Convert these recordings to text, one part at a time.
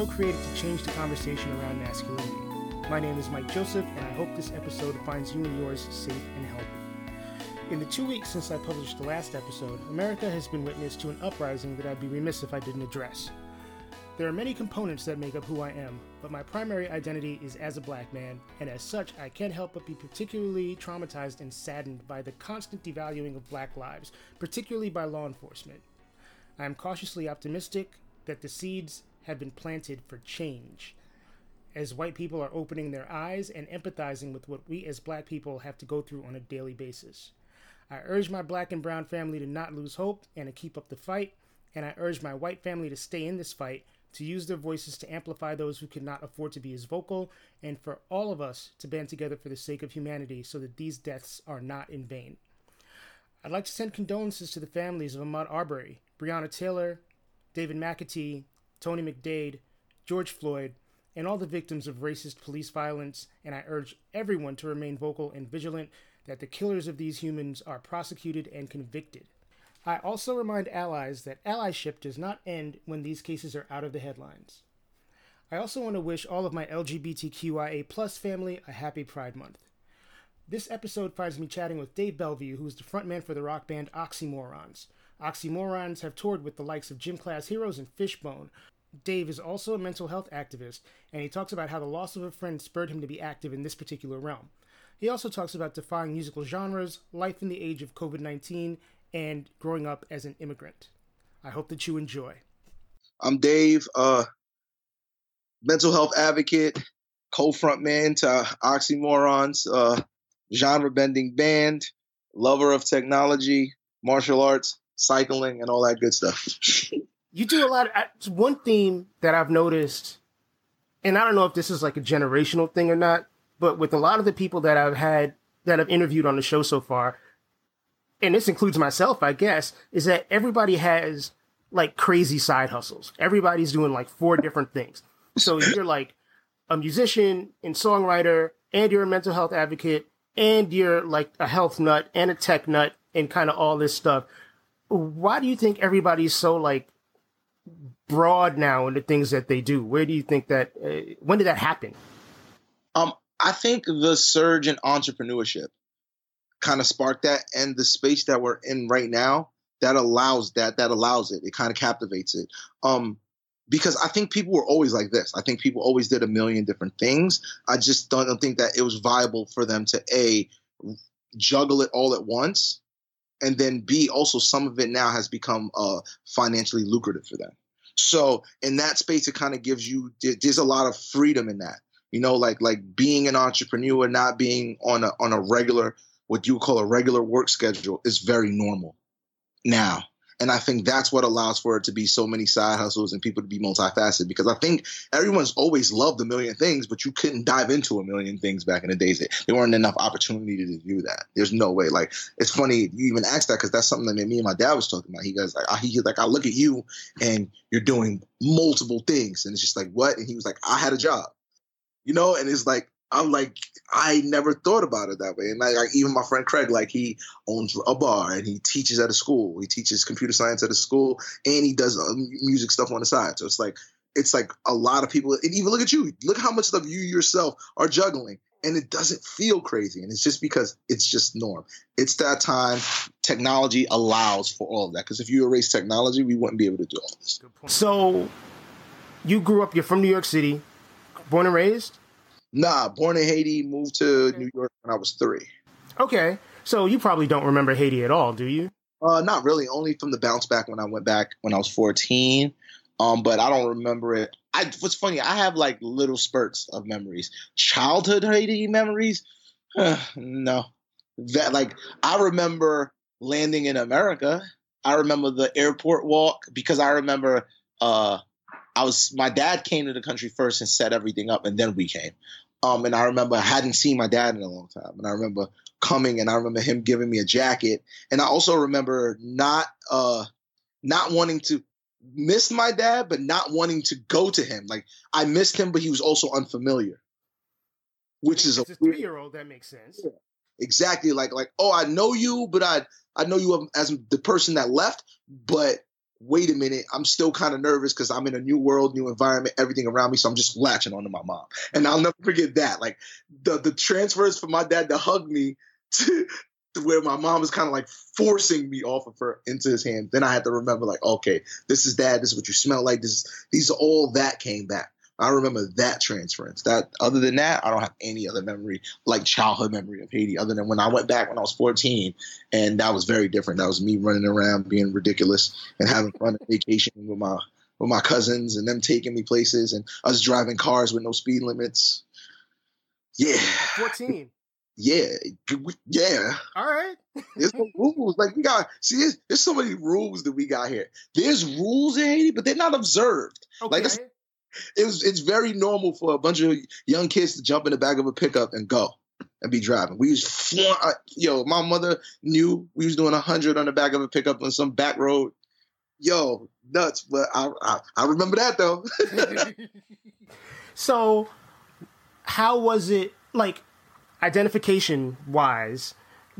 show created to change the conversation around masculinity. My name is Mike Joseph, and I hope this episode finds you and yours safe and healthy. In the two weeks since I published the last episode, America has been witness to an uprising that I'd be remiss if I didn't address. There are many components that make up who I am, but my primary identity is as a black man, and as such, I can't help but be particularly traumatized and saddened by the constant devaluing of black lives, particularly by law enforcement. I am cautiously optimistic that the seeds have been planted for change, as white people are opening their eyes and empathizing with what we as black people have to go through on a daily basis. I urge my black and brown family to not lose hope and to keep up the fight, and I urge my white family to stay in this fight to use their voices to amplify those who cannot afford to be as vocal, and for all of us to band together for the sake of humanity so that these deaths are not in vain. I'd like to send condolences to the families of Ahmaud Arbery, Breonna Taylor, David McAtee, Tony McDade, George Floyd, and all the victims of racist police violence, and I urge everyone to remain vocal and vigilant that the killers of these humans are prosecuted and convicted. I also remind allies that allyship does not end when these cases are out of the headlines. I also want to wish all of my LGBTQIA plus family a happy Pride Month. This episode finds me chatting with Dave Bellevue, who is the frontman for the rock band Oxymorons. Oxymorons have toured with the likes of Gym Class Heroes and Fishbone. Dave is also a mental health activist, and he talks about how the loss of a friend spurred him to be active in this particular realm. He also talks about defying musical genres, life in the age of COVID 19, and growing up as an immigrant. I hope that you enjoy. I'm Dave, uh, mental health advocate, co-frontman to Oxymorons, uh, genre bending band, lover of technology, martial arts, cycling, and all that good stuff. you do a lot. Of, one theme that I've noticed, and I don't know if this is like a generational thing or not, but with a lot of the people that I've had that I've interviewed on the show so far, and this includes myself, I guess, is that everybody has like crazy side hustles. Everybody's doing like four different things. So you're like a musician and songwriter, and you're a mental health advocate, and you're like a health nut and a tech nut and kind of all this stuff. Why do you think everybody's so like broad now in the things that they do? Where do you think that, uh, when did that happen? Um, I think the surge in entrepreneurship kind of sparked that and the space that we're in right now that allows that that allows it it kind of captivates it um because i think people were always like this i think people always did a million different things i just don't, don't think that it was viable for them to a juggle it all at once and then b also some of it now has become uh financially lucrative for them so in that space it kind of gives you there's a lot of freedom in that you know like like being an entrepreneur not being on a on a regular what you would call a regular work schedule is very normal now. And I think that's what allows for it to be so many side hustles and people to be multifaceted because I think everyone's always loved a million things, but you couldn't dive into a million things back in the days. There weren't enough opportunity to do that. There's no way. Like it's funny you even asked that because that's something that me and my dad was talking about. He goes like, he like I look at you and you're doing multiple things, and it's just like what? And he was like, I had a job, you know, and it's like I'm like, I never thought about it that way. And like, like, even my friend Craig, like he owns a bar and he teaches at a school. He teaches computer science at a school and he does uh, music stuff on the side. So it's like, it's like a lot of people. And even look at you. Look how much stuff you yourself are juggling, and it doesn't feel crazy. And it's just because it's just norm. It's that time. Technology allows for all of that. Because if you erase technology, we wouldn't be able to do all this. So, you grew up. You're from New York City, born and raised. Nah, born in Haiti, moved to okay. New York when I was three. Okay, so you probably don't remember Haiti at all, do you? Uh, not really. Only from the bounce back when I went back when I was fourteen. Um, but I don't remember it. I what's funny, I have like little spurts of memories. Childhood Haiti memories? Uh, no. That like I remember landing in America. I remember the airport walk because I remember uh I was my dad came to the country first and set everything up, and then we came. Um, and I remember I hadn't seen my dad in a long time, and I remember coming, and I remember him giving me a jacket, and I also remember not uh not wanting to miss my dad, but not wanting to go to him. Like I missed him, but he was also unfamiliar, which is a, a three year old. That makes sense. Yeah. Exactly. Like like oh, I know you, but I I know you as the person that left, but wait a minute, I'm still kind of nervous because I'm in a new world, new environment, everything around me. So I'm just latching onto my mom. And I'll never forget that. Like the the transfers for my dad to hug me to, to where my mom was kind of like forcing me off of her into his hand. Then I had to remember, like, okay, this is dad, this is what you smell like. This is these all that came back. I remember that transference. That other than that, I don't have any other memory, like childhood memory of Haiti, other than when I went back when I was 14, and that was very different. That was me running around being ridiculous and having fun on vacation with my with my cousins and them taking me places and us driving cars with no speed limits. Yeah. 14. Yeah, yeah. All right. there's no rules. Like we got see, there's, there's so many rules that we got here. There's rules in Haiti, but they're not observed. Okay. Like it was it's very normal for a bunch of young kids to jump in the back of a pickup and go and be driving. We was fly, uh, yo, my mother knew we was doing hundred on the back of a pickup on some back road. Yo, nuts! But I I, I remember that though. so, how was it like identification wise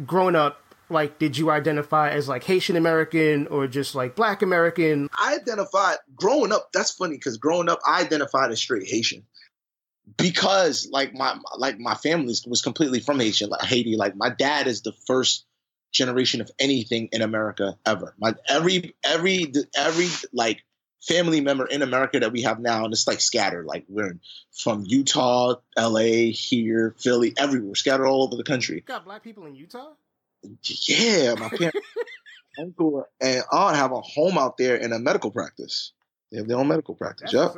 growing up like did you identify as like Haitian American or just like Black American? I identified growing up. That's funny because growing up, I identified as straight Haitian because like my like my family was completely from Haitian, like Haiti. Like my dad is the first generation of anything in America ever. My every every every like family member in America that we have now, and it's like scattered. Like we're from Utah, L.A., here, Philly, everywhere, scattered all over the country. You got black people in Utah? Yeah, my parents, uncle and aunt have a home out there and a medical practice. They have their own medical practice. Yeah.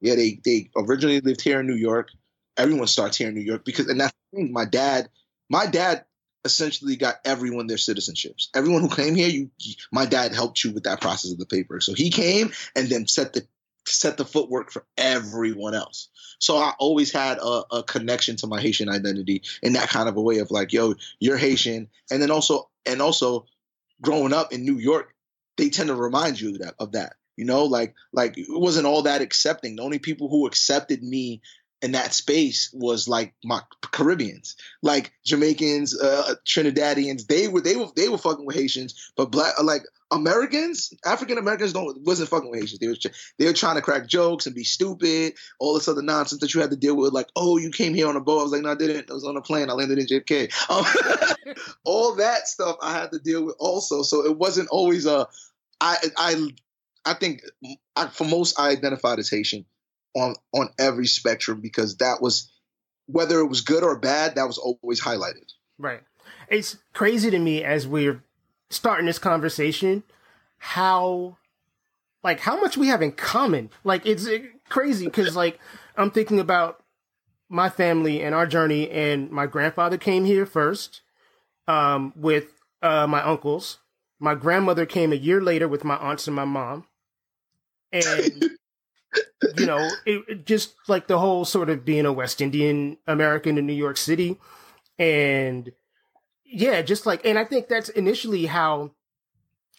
Yeah, they they originally lived here in New York. Everyone starts here in New York because, and that's the thing. My dad, my dad essentially got everyone their citizenships. Everyone who came here, you, my dad helped you with that process of the paper. So he came and then set the set the footwork for everyone else. So I always had a, a, connection to my Haitian identity in that kind of a way of like, yo, you're Haitian, and then also and also growing up in New York, they tend to remind you of that of that. You know, like like it wasn't all that accepting. The only people who accepted me in that space was like my Caribbeans, like Jamaicans, uh, Trinidadians. They were they were they were fucking with Haitians, but black like Americans, African Americans don't wasn't fucking with Haitians. They were they were trying to crack jokes and be stupid, all this other nonsense that you had to deal with. Like, oh, you came here on a boat. I was like, no, I didn't. I was on a plane. I landed in JFK. Um, all that stuff I had to deal with also. So it wasn't always a. I I I think I, for most I identified as Haitian on on every spectrum because that was whether it was good or bad, that was always highlighted. Right. It's crazy to me as we're starting this conversation how like how much we have in common. Like it's crazy because like I'm thinking about my family and our journey, and my grandfather came here first um, with uh, my uncles. My grandmother came a year later with my aunts and my mom, and you know, it, it just like the whole sort of being a West Indian American in New York City, and yeah, just like, and I think that's initially how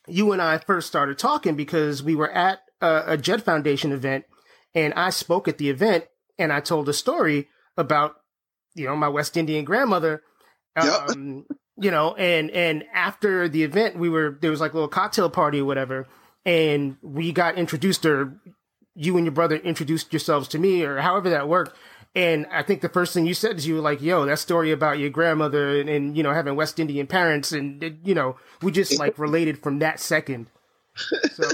you and I first started talking because we were at a, a Jed Foundation event and I spoke at the event and I told a story about, you know, my West Indian grandmother. Um, yep. you know, and, and after the event, we were, there was like a little cocktail party or whatever. And we got introduced or you and your brother introduced yourselves to me or however that worked. And I think the first thing you said is you were like, yo, that story about your grandmother and, and, you know, having West Indian parents. And, you know, we just like related from that second. So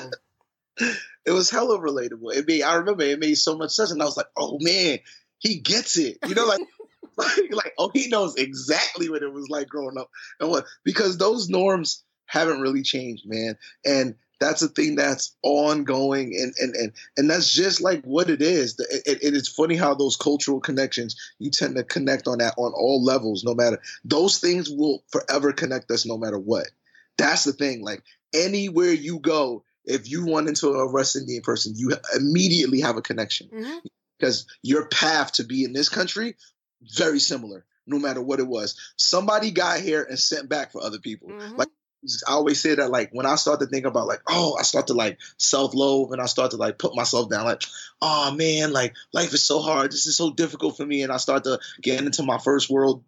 it was hella relatable. It made, I remember it made so much sense. And I was like, oh man, he gets it. You know, like, like, like, oh, he knows exactly what it was like growing up and what, because those norms haven't really changed, man. And that's a thing that's ongoing and and and, and that's just like what it is. It, it, it is funny how those cultural connections you tend to connect on that on all levels no matter those things will forever connect us no matter what. That's the thing like anywhere you go if you run into a west indian person you immediately have a connection. Mm-hmm. because your path to be in this country very similar no matter what it was. Somebody got here and sent back for other people. Mm-hmm. like I always say that like when I start to think about like oh I start to like self loathe and I start to like put myself down like oh man like life is so hard this is so difficult for me and I start to get into my first world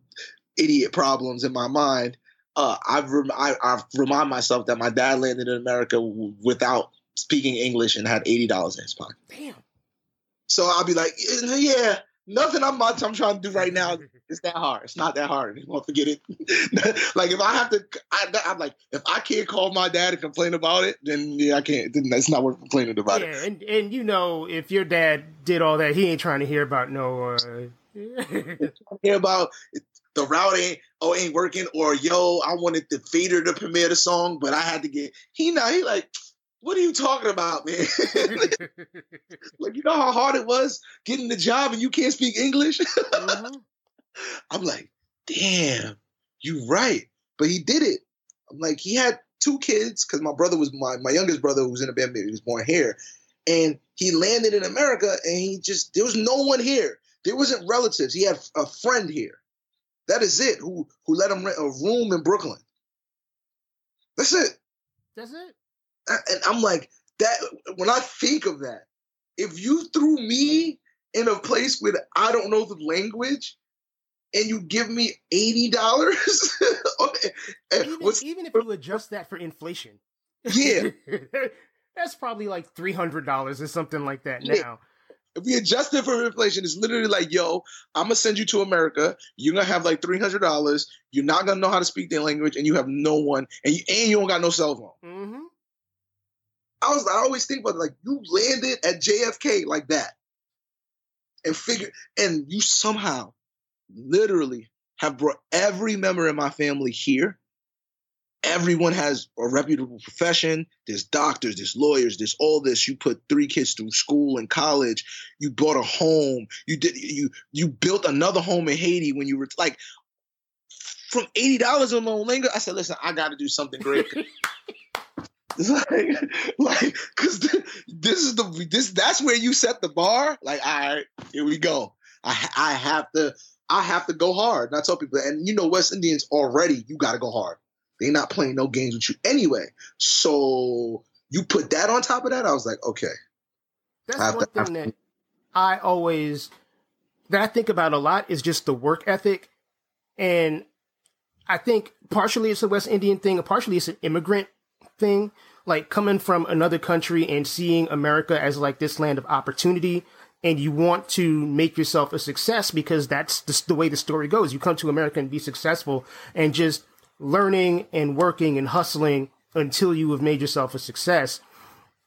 idiot problems in my mind uh, I've rem- I, I remind myself that my dad landed in America w- without speaking English and had eighty dollars in his pocket. Damn. So I'll be like, yeah, nothing I'm I'm trying to do right now is that hard. It's not that hard. You won't forget it. like if I have to, I, am like, if I can't call my dad and complain about it, then yeah, I can't. Then that's not worth complaining about yeah, it. and and you know, if your dad did all that, he ain't trying to hear about no. Uh... hear about the route ain't oh ain't working or yo I wanted the fader to premiere the song, but I had to get he now he like what are you talking about, man? like, you know how hard it was getting the job and you can't speak English? mm-hmm. I'm like, damn, you right. But he did it. I'm like, he had two kids because my brother was my, my youngest brother who was in a band, he was born here. And he landed in America and he just, there was no one here. There wasn't relatives. He had a friend here. That is it. Who who let him rent a room in Brooklyn? That's it. That's it. And I'm like that. When I think of that, if you threw me in a place where I don't know the language, and you give me eighty dollars, even, even if you adjust that for inflation, yeah, that's probably like three hundred dollars or something like that yeah. now. If we adjust it for inflation, it's literally like, yo, I'm gonna send you to America. You're gonna have like three hundred dollars. You're not gonna know how to speak their language, and you have no one, and you and you don't got no cell phone. Mm-hmm. I was, I always think about it, like you landed at JFK like that, and figure, and you somehow, literally, have brought every member of my family here, everyone has a reputable profession. There's doctors, there's lawyers, there's all this. You put three kids through school and college. You bought a home. You did you you built another home in Haiti when you were like from eighty dollars on Molinga. I said, listen, I got to do something great. It's like, like, cause this is the this that's where you set the bar. Like, all right, here we go. I I have to I have to go hard. And I tell people, and you know, West Indians already, you got to go hard. They're not playing no games with you anyway. So you put that on top of that, I was like, okay. That's one to, thing that I always that I think about a lot is just the work ethic. And I think partially it's a West Indian thing, and partially it's an immigrant thing. Like coming from another country and seeing America as like this land of opportunity and you want to make yourself a success because that's the, the, way the story goes. You come to America and be successful and just learning and working and hustling until you have made yourself a success.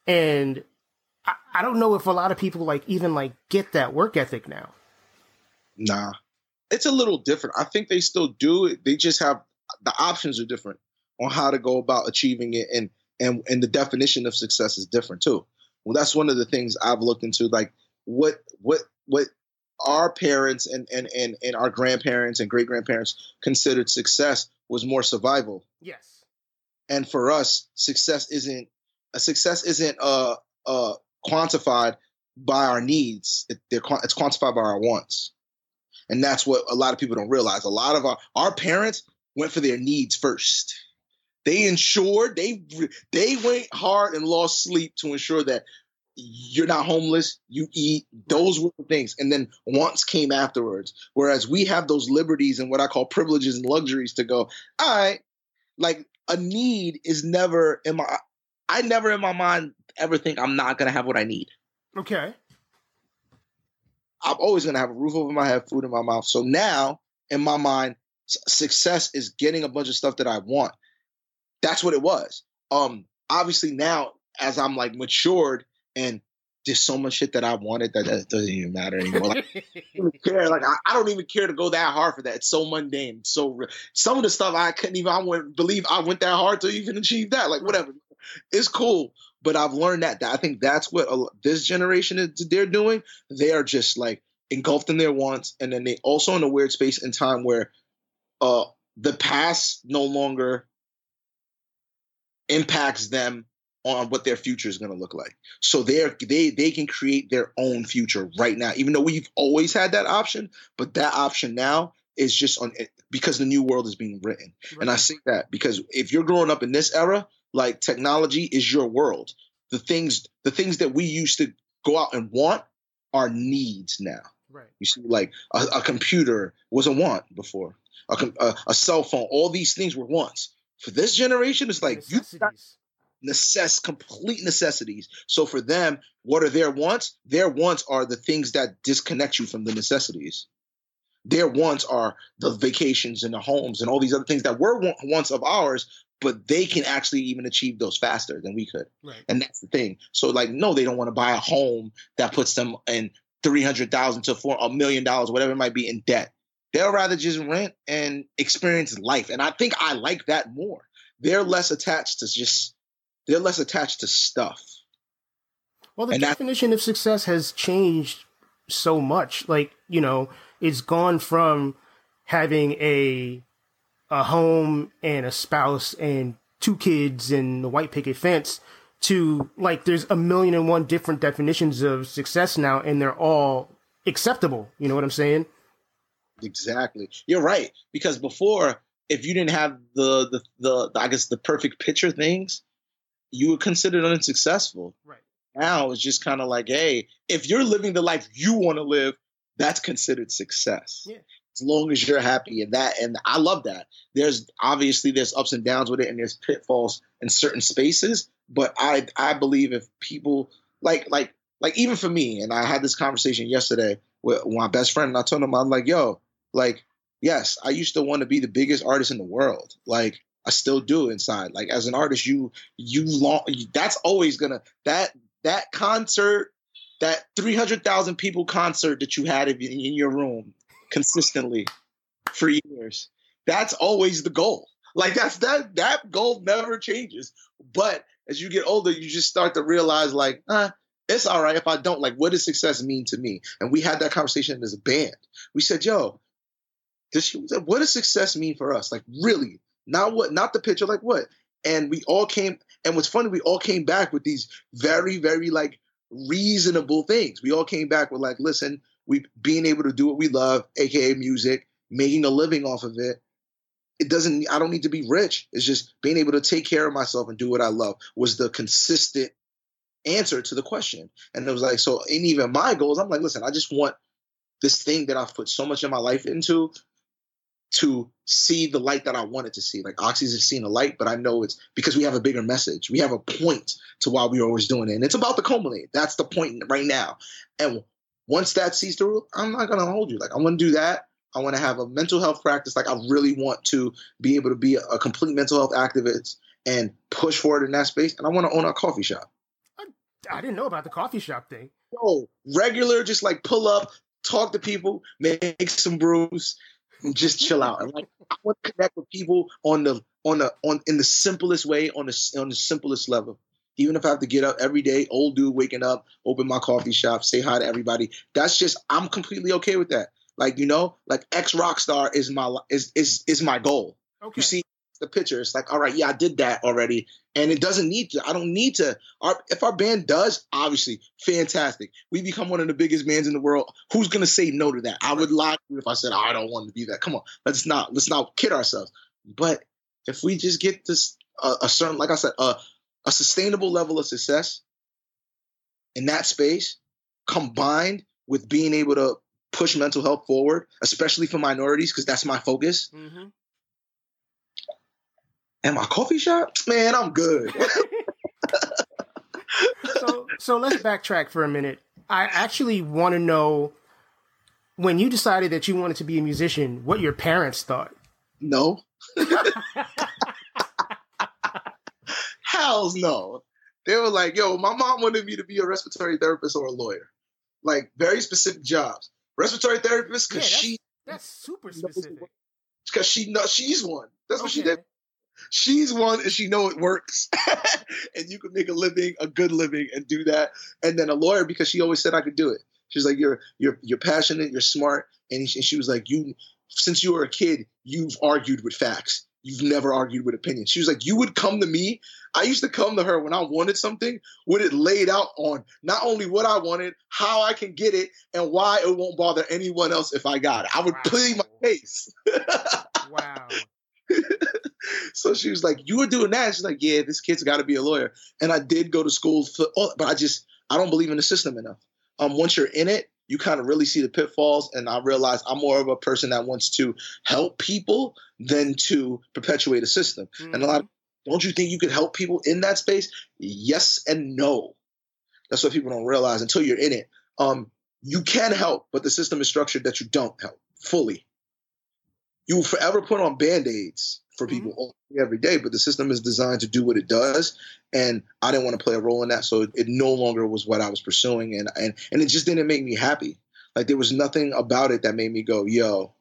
And I, I don't know if a lot of people like even like get that work ethic now. Nah. It's a little different. I think they still do it. They just have the options are different on how to go about achieving it and and and the definition of success is different too. Well, that's one of the things I've looked into like what what what our parents and and and, and our grandparents and great grandparents considered success was more survival. Yes. And for us, success isn't a success isn't uh uh quantified by our needs. It, it's quantified by our wants. And that's what a lot of people don't realize. A lot of our our parents went for their needs first. They ensured they they went hard and lost sleep to ensure that you're not homeless, you eat. Those were the things. And then wants came afterwards. Whereas we have those liberties and what I call privileges and luxuries to go, all right, like a need is never in my I never in my mind ever think I'm not gonna have what I need. Okay. I'm always gonna have a roof over my head, food in my mouth. So now, in my mind, success is getting a bunch of stuff that I want. That's what it was. Um, obviously now, as I'm like matured and there's so much shit that I wanted that, that doesn't even matter anymore. Like, I don't care. Like I, I, don't even care to go that hard for that. It's so mundane. So some of the stuff I couldn't even. I wouldn't believe I went that hard to even achieve that. Like whatever, it's cool. But I've learned that. that I think that's what a, this generation is. They're doing. They are just like engulfed in their wants, and then they also in a weird space and time where uh the past no longer impacts them on what their future is going to look like. So they're they they can create their own future right now, even though we've always had that option. But that option now is just on eh, because the new world is being written. Right. And I say that because if you're growing up in this era, like technology is your world. The things the things that we used to go out and want are needs now. Right. You see, like a, a computer was a want before. A, a, a, cell phone, all these things were wants. For this generation, it's like you got, necess complete necessities. So for them, what are their wants? Their wants are the things that disconnect you from the necessities. Their wants are the vacations and the homes and all these other things that were wants of ours, but they can actually even achieve those faster than we could. Right. And that's the thing. So like, no, they don't want to buy a home that puts them in three hundred thousand to four a million dollars, whatever it might be, in debt. They'll rather just rent and experience life. And I think I like that more. They're less attached to just they're less attached to stuff. Well, the And that- definition of success has changed so much. Like, you know, it's gone from having a a home and a spouse and two kids and the white picket fence to like there's a million and one different definitions of success now and they're all acceptable. You know what I'm saying? Exactly. You're right. Because before, if you didn't have the the the, the I guess the perfect picture things, you were considered unsuccessful. Right. Now it's just kind of like, hey, if you're living the life you want to live, that's considered success. Yeah. As long as you're happy and that and I love that. There's obviously there's ups and downs with it and there's pitfalls in certain spaces, but I I believe if people like like like even for me, and I had this conversation yesterday with my best friend, and I told him I'm like, yo, like, yes, I used to want to be the biggest artist in the world. Like, I still do inside. Like, as an artist, you you long that's always gonna that that concert, that three hundred thousand people concert that you had in, in your room consistently for years. That's always the goal. Like that's that that goal never changes. But as you get older, you just start to realize, like, uh, it's all right if I don't. Like, what does success mean to me? And we had that conversation as a band. We said, yo, this, what does success mean for us? Like, really, not what, not the picture, like what? And we all came, and what's funny, we all came back with these very, very like reasonable things. We all came back with like, listen, we being able to do what we love, aka music, making a living off of it. It doesn't. I don't need to be rich. It's just being able to take care of myself and do what I love was the consistent answer to the question. And it was like, so in even my goals, I'm like, listen, I just want this thing that I've put so much of my life into to see the light that I wanted to see. Like Oxy's has seen a light, but I know it's because we have a bigger message. We have a point to why we're always doing it. And it's about the culminate. That's the point right now. And once that sees through, I'm not gonna hold you. Like I want to do that. I want to have a mental health practice. Like I really want to be able to be a, a complete mental health activist and push forward in that space. And I want to own a coffee shop. I didn't know about the coffee shop thing. No, regular, just like pull up, talk to people, make some brews, and just chill out. And like I want to connect with people on the on the on in the simplest way, on the on the simplest level. Even if I have to get up every day, old dude waking up, open my coffee shop, say hi to everybody. That's just I'm completely okay with that. Like you know, like ex rock star is my is is is my goal. Okay. You see the picture, it's like all right, yeah, I did that already, and it doesn't need to. I don't need to. Our, if our band does, obviously, fantastic. We become one of the biggest bands in the world. Who's gonna say no to that? I would lie to you if I said I don't want to be that. Come on, let's not let's not kid ourselves. But if we just get this uh, a certain, like I said, uh, a sustainable level of success in that space, combined with being able to push mental health forward, especially for minorities, because that's my focus. hmm And my coffee shop, man, I'm good. so so let's backtrack for a minute. I actually want to know when you decided that you wanted to be a musician, what your parents thought. no. Hells no. They were like, yo, my mom wanted me to be a respiratory therapist or a lawyer. Like very specific jobs. Respiratory therapist because Yeah, she That's super specific. because she she's one. That's what she did. She's one and she know it works. and you can make a living, a good living, and do that. And then a lawyer because she always said I could do it. She's like, you're you're you're passionate, you're smart, and she, and she was like, you since you were a kid, you've argued with facts. You've never argued with opinions. She was like, you would come to me. I used to come to her when I wanted something with it laid out on not only what I wanted, how I can get it, and why it won't bother anyone else if I got it. I would Wow. plead my case. Wow. so she was like, "You were doing that." She's like, "Yeah, this kid's got to be a lawyer." And I did go to school for, oh, but I just I don't believe in the system enough. Um, once you're in it, you kind of really see the pitfalls, and I realize I'm more of a person that wants to help people than to perpetuate a system. And a lot of don't you think you could help people in that space? Yes and no. That's what people don't realize until you're in it. Um, you can help, but the system is structured that you don't help fully. You will forever put on band-aids for mm-hmm. people mm-hmm. every day, but the system is designed to do what it does. And I didn't want to play a role in that. So it, no longer was what I was pursuing. And, and and it just didn't make me happy. Like there was nothing about it that made me go, yo,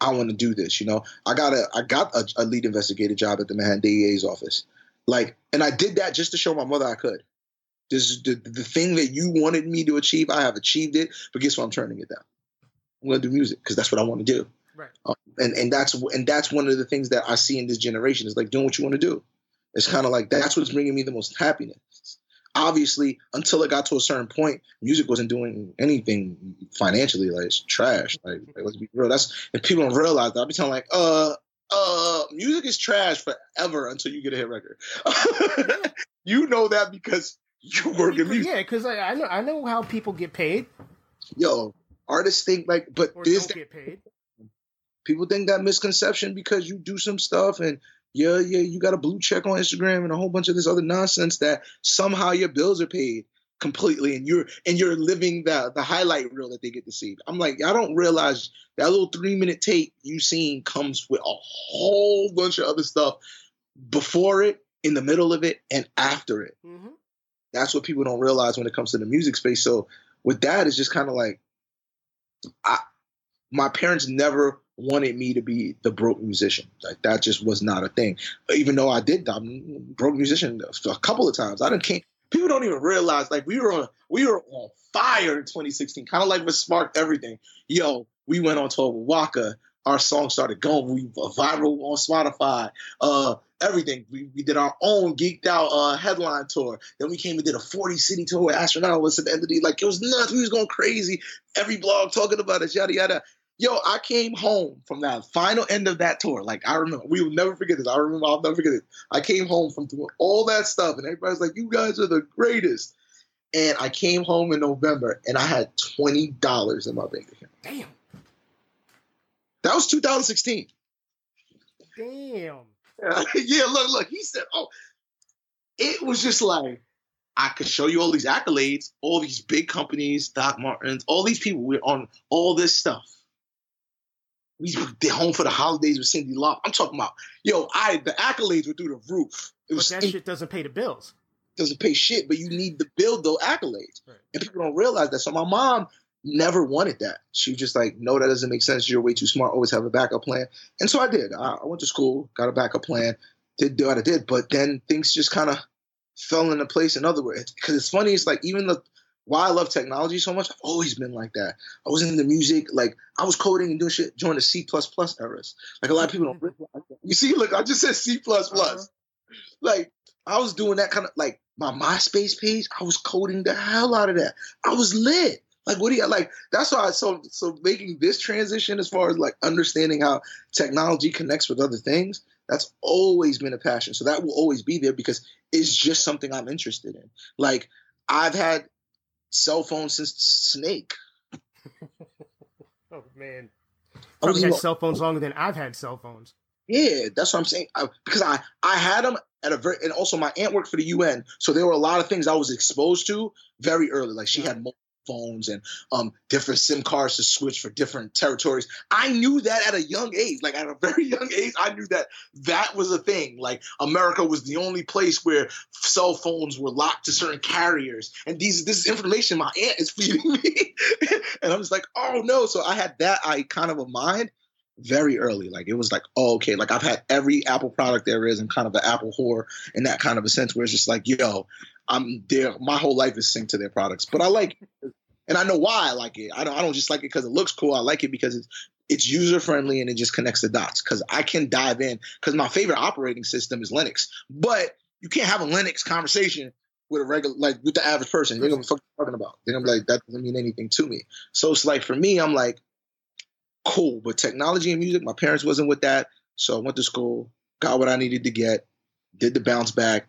I want to do this. You know, I got a I got a, a lead investigative job at the Manhattan DEA's office. Like, and I did that just to show my mother I could. This the, the thing that you wanted me to achieve. I have achieved it, but guess what? I'm turning it down. I'm gonna do music because that's what I want to do. Right. Um, and and that's and that's one of the things that I see in this generation. Is like doing what you want to do. It's kind of like that's what's bringing me the most happiness. Obviously until it got to a certain point music wasn't doing anything financially like it's trash. Like, like let's be real that's and people don't realize that i'll be telling like uh uh music is trash forever until you get a hit record. You know that because you work in music. yeah because I, I, know i know how people get paid. Yo artists think like but or this don't get paid people think that misconception because you do some stuff and yeah, yeah, you got a blue check on Instagram and a whole bunch of this other nonsense that somehow your bills are paid completely and you're and you're living the the highlight reel that they get to see. I'm like, I don't realize that little three minute tape you seen comes with a whole bunch of other stuff before it, in the middle of it, and after it. Mm-hmm. That's what people don't realize when it comes to the music space. So with that, it's just kind of like I my parents never wanted me to be the broke musician. Like that just was not a thing. Even though I did, I'm broke musician a couple of times. I didn't came. People don't even realize like we were on we were on fire in 2016. Kind of like what sparked everything. Yo, we went on tour with Waka. Our song started going. We viral on Spotify. Uh, everything. We, we did our own geeked out uh, headline tour. Then we came and did a 40 city tour with Astronaut was at the end of the like it was nuts. We was going crazy. Every blog talking about it, yada yada. Yo, I came home from that final end of that tour. Like I remember, we will never forget this. I remember, I'll never forget it. I came home from doing all that stuff, and everybody's like, "You guys are the greatest." And I came home in November, and I had twenty dollars in my bank account. Damn. That was 2016. Damn. yeah, look, look. He said, "Oh, it was just like." I could show you all these accolades, all these big companies, Doc Martens, all these people. We're on all this stuff we did home for the holidays with Cyndi Lauper. I'm talking about, yo, I the accolades were through the roof. It but that shit doesn't pay the bills. Doesn't pay shit, but you need to build those accolades. Right. And people don't realize that. So my mom never wanted that. She was just like, no, that doesn't make sense. You're way too smart. Always have a backup plan. And so I did. I, I went to school, got a backup plan, did do what I did. But then things just kind of fell into place in other words. Because it's funny, it's like even the why I love technology so much, I've always been like that. I was into music, like I was coding and doing shit during the C plus eras. Like a lot of people don't You see, look, I just said C uh-huh. Like I was doing that kind of like my MySpace page, I was coding the hell out of that. I was lit. Like what do you like? That's why I so so making this transition as far as like understanding how technology connects with other things. That's always been a passion. So that will always be there because it's just something I'm interested in. Like I've had cell phone since Snake. oh man, probably had cell phones longer than I've had cell phones. Yeah, that's what I'm saying. I, because I I had them at a very and also my aunt worked for the UN, so there were a lot of things I was exposed to very early. Like she had phones and um, different SIM cards to switch for different territories. I knew that at a young age, like at a very young age, I knew that that was a thing. Like America was the only place where cell phones were locked to certain carriers, and these this is information my aunt is feeding me, and I'm just like, oh no. So I had that I kind of a mind very early. Like it was like, oh, okay, like I've had every Apple product there is and kind of an Apple whore in that kind of a sense where it's just like, yo, I'm there. My whole life is synced to their products, but I like, and I know why I like it. I don't. I don't just like it because it looks cool. I like it because it's it's user friendly and it just connects the dots. Because I can dive in. Because my favorite operating system is Linux, but you can't have a Linux conversation with a regular like with the average person. They're gonna be talking about. They're gonna be like that doesn't mean anything to me. So it's like for me, I'm like, cool. But technology and music, my parents wasn't with that. So I went to school, got what I needed to get, did the bounce back,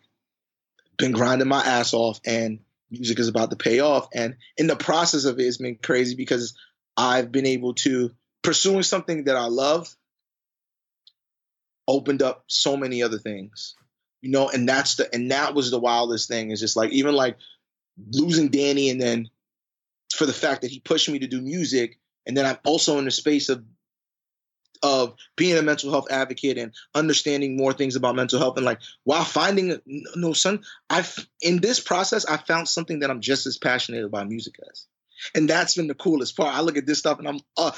been grinding my ass off and music is about to pay off. And in the process of it, it's been crazy because I've been able to pursuing something that I love opened up so many other things. you know, and that's the and that was the wildest thing. Is just like even like losing Danny, and then for the fact that he pushed me to do music, and then I'm also in the space of of being a mental health advocate and understanding more things about mental health and like while finding no son i've in this process i found something that i'm just as passionate about music as. And that's been the coolest part. I look at this stuff and i'm uh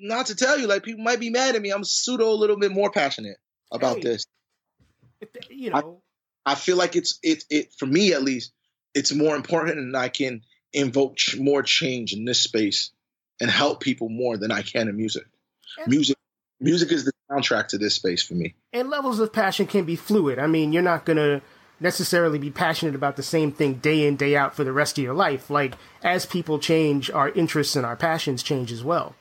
not to tell you like people might be mad at me. I'm pseudo a little bit more passionate about hey, this. You know. I, I, feel like it's it it for me at least it's more important and i can invoke more change in this space and help people more than i can in music. And, music music is the soundtrack to this space for me. And levels of passion can be fluid. I mean, you're not gonna necessarily be passionate about the same thing day in day out for the rest of your life. Like as people change, our interests and our passions change as well.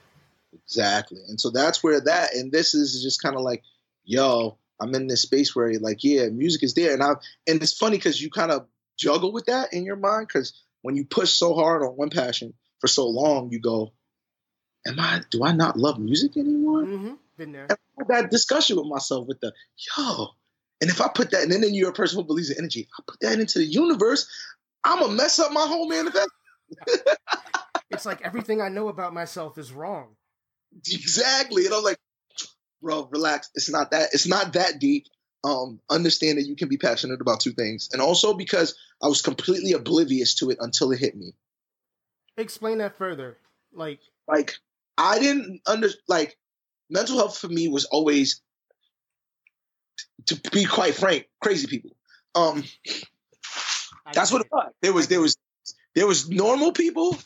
Exactly, and so that's where that and this is just kind of like, yo, I'm in this space where like, yeah, music is there, and I and it's funny because you kind of juggle with that in your mind because when you push so hard on one passion for so long, you go, am I? Do I not love music anymore? Mm-hmm. Been there. And I had that discussion with myself with the yo. And if I put that, and then, then you're a person who believes in energy, I put that into the universe, I'm gonna mess up my whole manifest. it's like everything I know about myself is wrong. Exactly. And I'm like, bro, relax. It's not that. It's not that deep. Um, understand that you can be passionate about two things, and also because I was completely oblivious to it until it hit me. Explain that further. Like, like I didn't under like mental health for me was always, to be quite frank, crazy people. Um, that's what it was. There was there was there was normal people,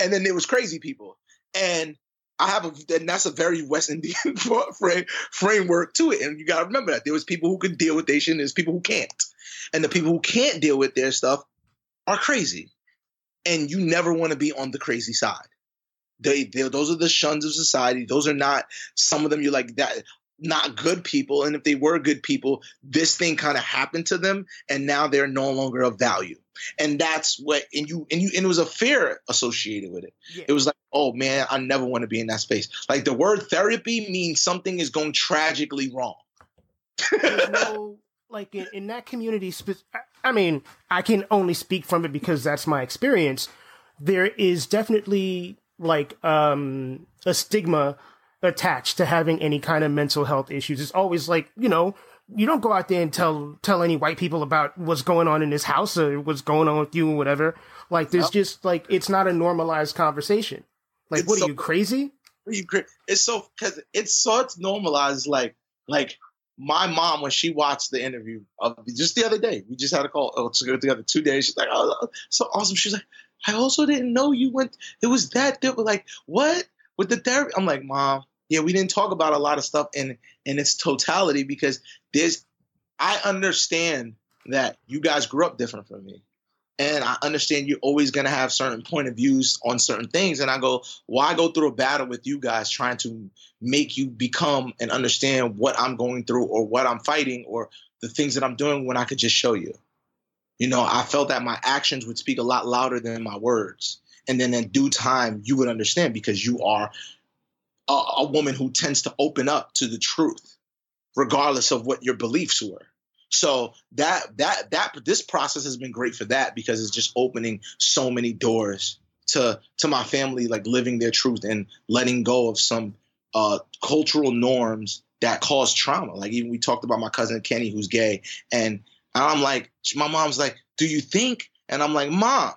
and then there was crazy people, and I have a and that's a very West Indian frame, framework to it, and you got to remember that there was people who could deal with their shit, and there's people who can't, and the people who can't deal with their stuff are crazy, and you never want to be on the crazy side. They, they those are the shuns of society. Those are not some of them. You're like that not good people and if they were good people this thing kind of happened to them and now they're no longer of value and that's what and you and you and it was a fear associated with it yeah. it was like oh man i never want to be in that space like the word therapy means something is going tragically wrong There's no like in, in that community i mean i can only speak from it because that's my experience there is definitely like um a stigma attached to having any kind of mental health issues. It's always like, you know, you don't go out there and tell tell any white people about what's going on in this house or what's going on with you or whatever. Like there's just like it's not a normalized conversation. Like it's what so, are you crazy? Are you cra- it's so cuz it's so it's normalized like like my mom when she watched the interview of just the other day, we just had a call oh, together two days. She's like, "Oh, so awesome!" She's like, I also didn't know you went. It was that different. Like what with the therapy? I'm like, mom. Yeah, we didn't talk about a lot of stuff in in its totality because there's. I understand that you guys grew up different from me. And I understand you're always going to have certain point of views on certain things. And I go, why go through a battle with you guys trying to make you become and understand what I'm going through or what I'm fighting or the things that I'm doing when I could just show you? You know, I felt that my actions would speak a lot louder than my words. And then in due time, you would understand because you are a, a woman who tends to open up to the truth, regardless of what your beliefs were. So that that that this process has been great for that because it's just opening so many doors to to my family, like living their truth and letting go of some uh, cultural norms that cause trauma. Like even we talked about my cousin Kenny, who's gay, and and I'm like, my mom's like, do you think? And I'm like, mom,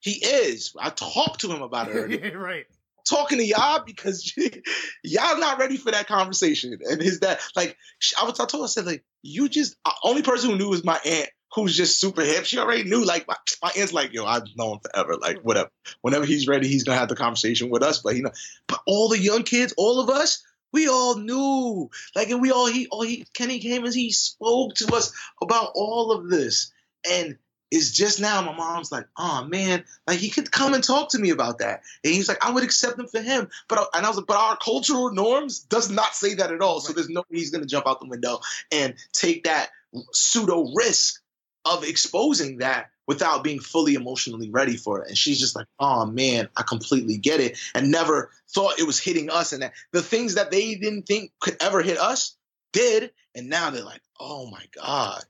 he is. I talked to him about it. right. Talking to y'all because y'all not ready for that conversation. And his dad, like, I was, I told her, I said, like, you just, uh, only person who knew was my aunt who's just super hip. She already knew, like, my, my aunt's like, yo, I've known forever. Like, whatever. Whenever he's ready, he's going to have the conversation with us. But, you know, but all the young kids, all of us, we all knew. Like, and we all, he, all he, Kenny came and he spoke to us about all of this. And it's just now my mom's like, oh man, like he could come and talk to me about that. And he's like, I would accept him for him. But and I was like, but our cultural norms does not say that at all. Right. So there's no way he's gonna jump out the window and take that pseudo risk of exposing that without being fully emotionally ready for it. And she's just like, oh man, I completely get it. And never thought it was hitting us. And that the things that they didn't think could ever hit us did. And now they're like, oh my God.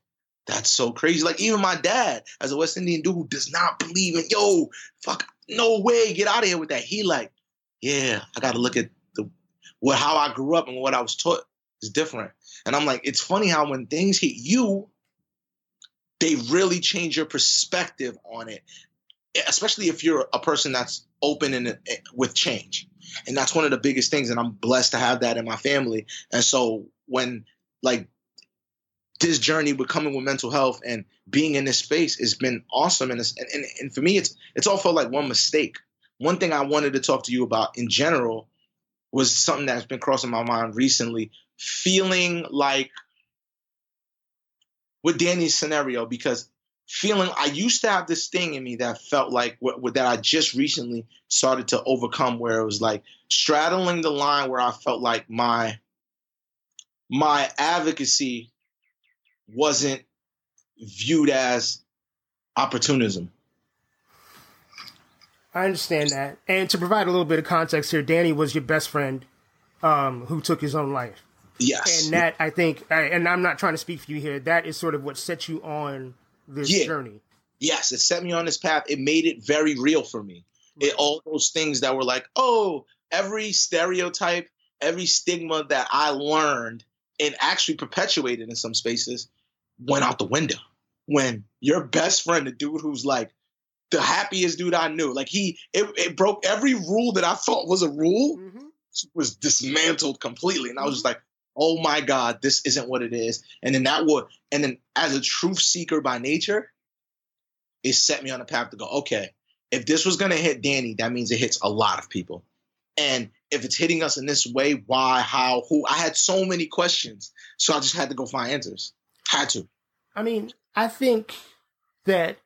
That's so crazy. Like even my dad, as a West Indian dude who does not believe in yo, fuck, no way, get out of here with that. He like, yeah, I got to look at the what how I grew up and what I was taught is different. And I'm like, it's funny how when things hit you, they really change your perspective on it, especially if you're a person that's open and eh, with change. And that's one of the biggest things. And I'm blessed to have that in my family. And so when like this journey with coming with mental health and being in this space has been awesome. And, and, and for me, it's it's all felt like one mistake. One thing I wanted to talk to you about in general was something that's been crossing my mind recently. Feeling like with Danny's scenario, because feeling I used to have this thing in me that felt like what, that I just recently started to overcome, where it was like straddling the line where I felt like my my advocacy wasn't viewed as opportunism. I understand that. And to provide a little bit of context here, Danny was your best friend um, who took his own life. Yes. And that, I think, and I'm not trying to speak for you here, that is sort of what set you on this yeah. journey. Yes, it set me on this path. It made it very real for me. Right. It all those things that were like, oh, every stereotype, every stigma that I learned and actually perpetuated in some spaces went out the window when your best friend, the dude who's like the happiest dude I knew, like he, it, it broke every rule that I thought was a rule, mm-hmm. was dismantled completely. And I was just like, oh my God, this isn't what it is. And then that would, and then as a truth seeker by nature, it set me on a path to go, okay, if this was going to hit Danny, that means it hits a lot of people. And if it's hitting us in this way, why, how, who? I had so many questions. So I just had to go find answers. Had to. I mean, I think that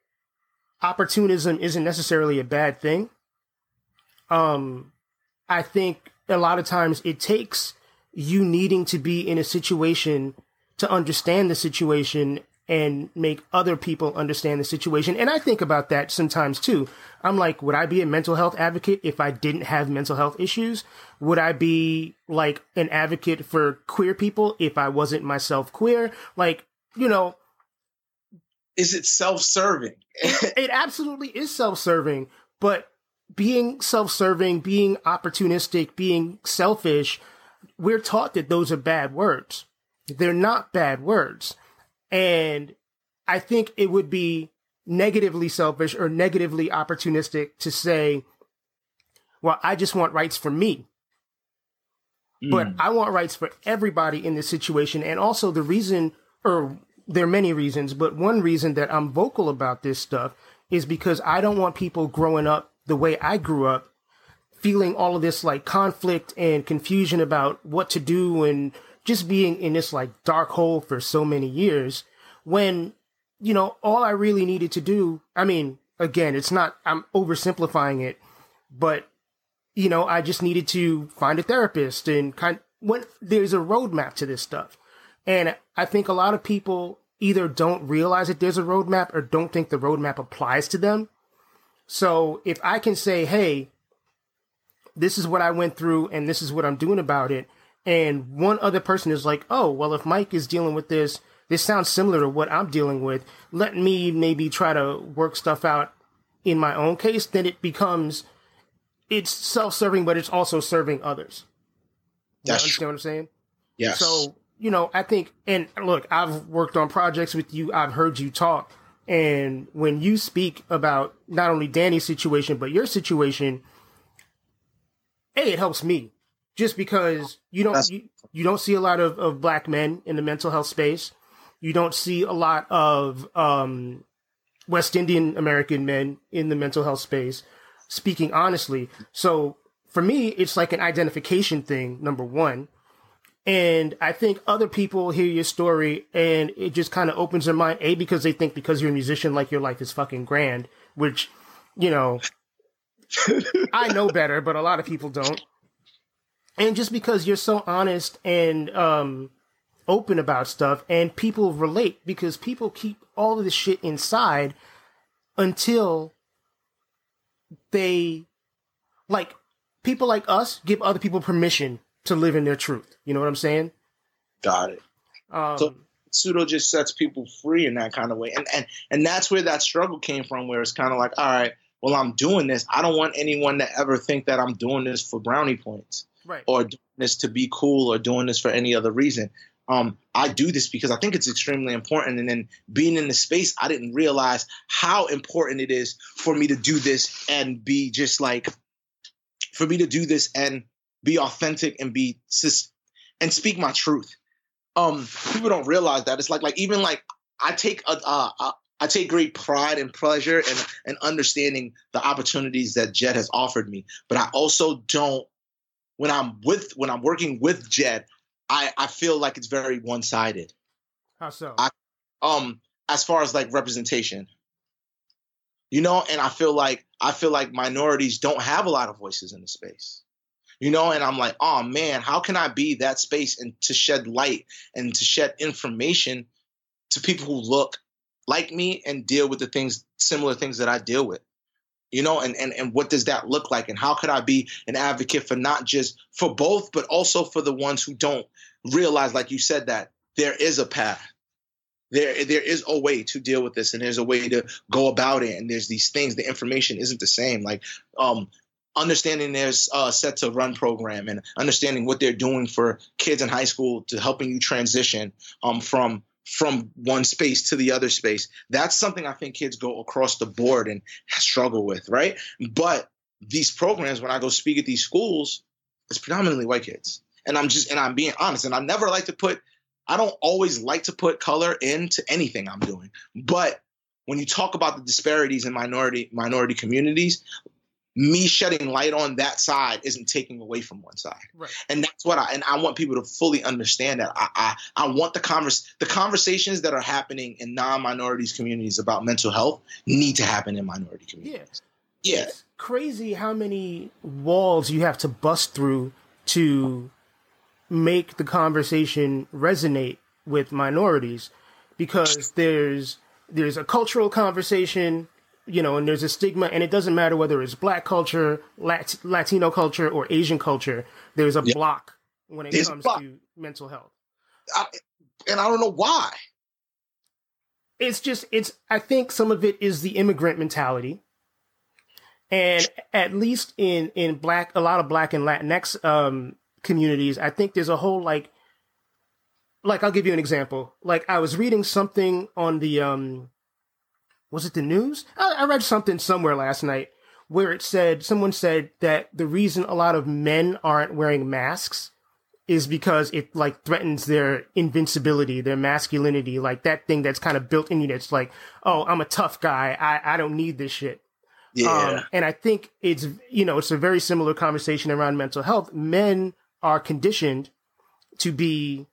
opportunism isn't necessarily a bad thing. Um, I think a lot of times it takes you needing to be in a situation to understand the situation and make other people understand the situation. And I think about that sometimes too. I'm like, would I be a mental health advocate if I didn't have mental health issues? Would I be like an advocate for queer people if I wasn't myself queer? Like, you know, is it self-serving? it absolutely is self-serving, but being self-serving, being opportunistic, being selfish, we're taught that those are bad words. They're not bad words. And I think it would be negatively selfish or negatively opportunistic to say, well, I just want rights for me. Mm. But I want rights for everybody in this situation. And also the reason, or there are many reasons, but one reason that I'm vocal about this stuff is because I don't want people growing up the way I grew up feeling all of this like conflict and confusion about what to do and just being in this like dark hole for so many years when you know all I really needed to do I mean again it's not I'm oversimplifying it but you know I just needed to find a therapist and kind when there's a roadmap to this stuff and I think a lot of people either don't realize that there's a roadmap or don't think the roadmap applies to them. So if I can say, hey, this is what I went through and this is what I'm doing about it, and one other person is like, oh, well, if Mike is dealing with this, this sounds similar to what I'm dealing with, let me maybe try to work stuff out in my own case, then it becomes, it's self serving, but it's also serving others. You That's understand true. what I'm saying? Yes. So you know, I think, and look, I've worked on projects with you. I've heard you talk. And when you speak about not only Danny's situation, but your situation, A, it helps me just because you don't, you, you, don't see a lot of, of black men in the mental health space. You don't see a lot of, um, West Indian American men in the mental health space speaking honestly. So for me, it's like an identification thing, number one. And I think other people hear your story and it just kind of opens their mind. A, because they think because you're a musician, like your life is fucking grand, which, you know, I know better, but a lot of people don't. And just because you're so honest and, um, open about stuff and people relate because people keep all of this shit inside until they, like, people like us give other people permission to live in their truth. You know what I'm saying? Got it. Um, so, pseudo just sets people free in that kind of way. And and and that's where that struggle came from, where it's kind of like, all right, well, I'm doing this. I don't want anyone to ever think that I'm doing this for brownie points. Right. Or doing this to be cool or doing this for any other reason. Um, I do this because I think it's extremely important. And then being in the space, I didn't realize how important it is for me to do this and be just like, for me to do this and be authentic and be and speak my truth. Um, people don't realize that it's like like even like I take a, a, a I take great pride and pleasure and and understanding the opportunities that Jed has offered me, but I also don't when I'm with when I'm working with Jed, I I feel like it's very one sided. How so? I, um, as far as like representation, you know, and I feel like I feel like minorities don't have a lot of voices in the space you know and i'm like oh man how can i be that space and to shed light and to shed information to people who look like me and deal with the things similar things that i deal with. You know and, and and what does that look like? And how could i be an advocate for not just for both but also for the ones who don't realize like you said that there is a path. There there is a way to deal with this and there's a way to go about it and there's these things. The information isn't the same. Like um understanding their set to run program and understanding what they're doing for kids in high school to helping you transition um, from from one space to the other space. That's something i think kids go across the board and struggle with right? But these programs when i go speak at these schools it's predominantly white kids. And i'm just and i'm being honest and i never like to put i don't always like to put color into anything i'm doing. But when you talk about the disparities in minority minority communities me shedding light on that side isn't taking away from one side. Right. And that's what I and I want people to fully understand that. I I, I want the converse the conversations that are happening in non-minorities communities about mental health need to happen in minority communities. Yeah. Yeah. It's crazy how many walls you have to bust through to make the conversation resonate with minorities because there's there's a cultural conversation you know, and there's a stigma, and it doesn't matter whether it's black culture, Lat- Latino culture, or Asian culture. There's a yeah. block when it there's comes to mental health. I, and I don't know why. It's just, it's, I think some of it is the immigrant mentality. And at least in, in black, a lot of black and Latinx um, communities, I think there's a whole like, like I'll give you an example. Like I was reading something on the um was it the news? I, I read something somewhere last night where it said someone said that the reason a lot of men aren't wearing masks is because it like threatens their invincibility, their masculinity, like that thing that's kind of built in you. That's like, oh, I'm a tough guy. I, I don't need this shit. Yeah. Um, and I think it's you know it's a very similar conversation around mental health. Men are conditioned to be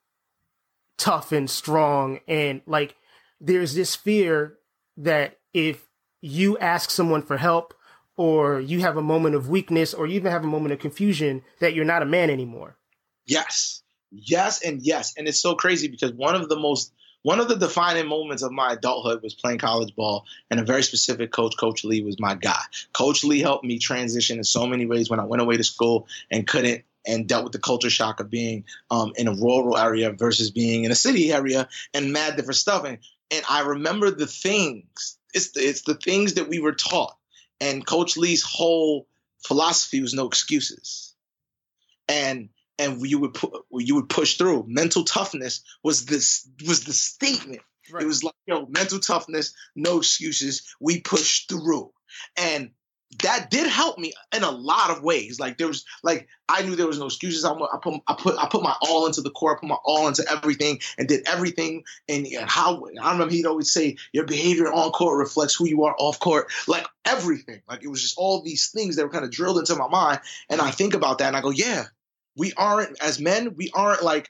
tough and strong, and like there's this fear that if you ask someone for help or you have a moment of weakness or you even have a moment of confusion that you're not a man anymore. Yes. Yes and yes. And it's so crazy because one of the most one of the defining moments of my adulthood was playing college ball, and a very specific coach, Coach Lee, was my guy. Coach Lee helped me transition in so many ways when I went away to school and couldn't and dealt with the culture shock of being um, in a rural area versus being in a city area and mad different stuff. And and I remember the things. It's the, it's the things that we were taught. And Coach Lee's whole philosophy was no excuses. And and you would pu- you would push through. Mental toughness was this was the statement. Right. It was like, yo, mental toughness, no excuses. We push through. And that did help me in a lot of ways. Like there was, like I knew there was no excuses. I, I put, I put, I put my all into the core. I put my all into everything and did everything. And, and how I remember he'd always say, "Your behavior on court reflects who you are off court." Like everything. Like it was just all these things that were kind of drilled into my mind. And I think about that, and I go, "Yeah, we aren't as men. We aren't like."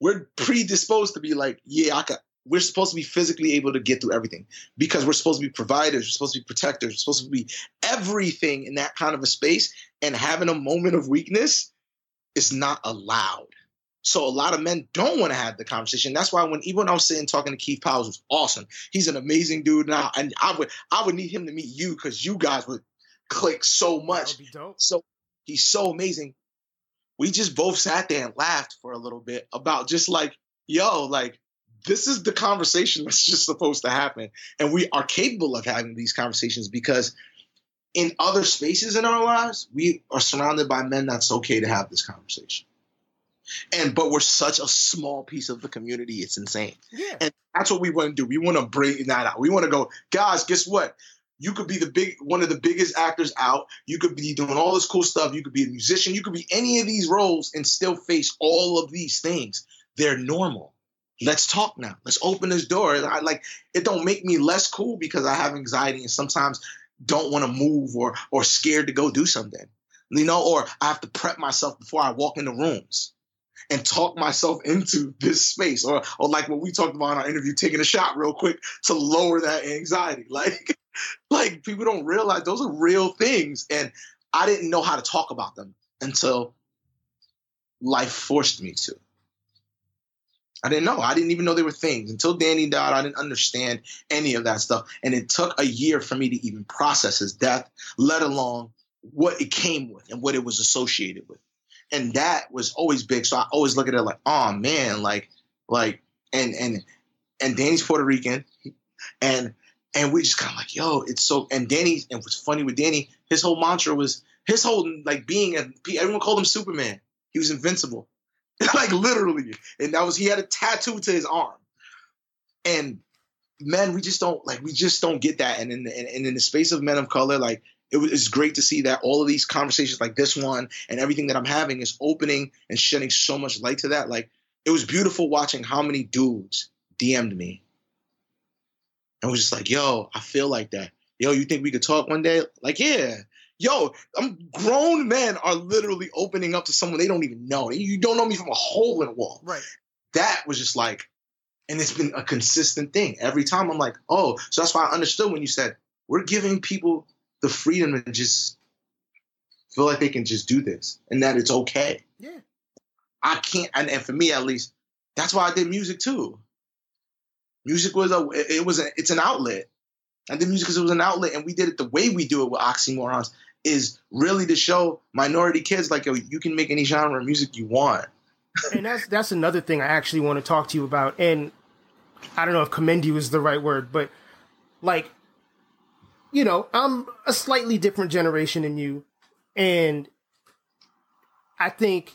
We're predisposed to be like, yeah, I could, we're supposed to be physically able to get through everything because we're supposed to be providers, we're supposed to be protectors, we're supposed to be everything in that kind of a space. And having a moment of weakness is not allowed. So a lot of men don't want to have the conversation. That's why when even when I was sitting talking to Keith Powers was awesome. He's an amazing dude now, and I would I would need him to meet you because you guys would click so much. So he's so amazing. We just both sat there and laughed for a little bit about just like, yo, like this is the conversation that's just supposed to happen. And we are capable of having these conversations because in other spaces in our lives, we are surrounded by men that's okay to have this conversation. And but we're such a small piece of the community, it's insane. Yeah. And that's what we want to do. We want to bring that out. We want to go, guys, guess what? You could be the big one of the biggest actors out. You could be doing all this cool stuff. You could be a musician. You could be any of these roles and still face all of these things. They're normal. Let's talk now. Let's open this door. I like it don't make me less cool because I have anxiety and sometimes don't want to move or or scared to go do something. You know, or I have to prep myself before I walk into rooms and talk myself into this space or or like what we talked about in our interview taking a shot real quick to lower that anxiety like like people don't realize those are real things and i didn't know how to talk about them until life forced me to i didn't know i didn't even know they were things until danny died i didn't understand any of that stuff and it took a year for me to even process his death let alone what it came with and what it was associated with and that was always big. So I always look at it like, oh man, like, like, and and and Danny's Puerto Rican, and and we just kind of like, yo, it's so. And Danny, and what's funny with Danny, his whole mantra was his whole like being a. Everyone called him Superman. He was invincible, like literally, and that was he had a tattoo to his arm, and men, we just don't like we just don't get that. And in the, and in the space of men of color, like it was it's great to see that all of these conversations like this one and everything that I'm having is opening and shedding so much light to that. Like it was beautiful watching how many dudes DM'd me. And was just like, yo, I feel like that. Yo, you think we could talk one day? Like, yeah. Yo, I'm grown men are literally opening up to someone they don't even know. You don't know me from a hole in a wall. Right. That was just like, and it's been a consistent thing. Every time I'm like, oh, so that's why I understood when you said we're giving people the freedom to just feel like they can just do this and that it's okay. Yeah. I can't, and, and for me at least, that's why I did music too. Music was a, it was a, it's an outlet. I did music because it was an outlet, and we did it the way we do it with Oxymorrons is really to show minority kids like, yo, you can make any genre of music you want. and that's that's another thing I actually want to talk to you about. And I don't know if commend you is the right word, but like you know, I'm a slightly different generation than you. And I think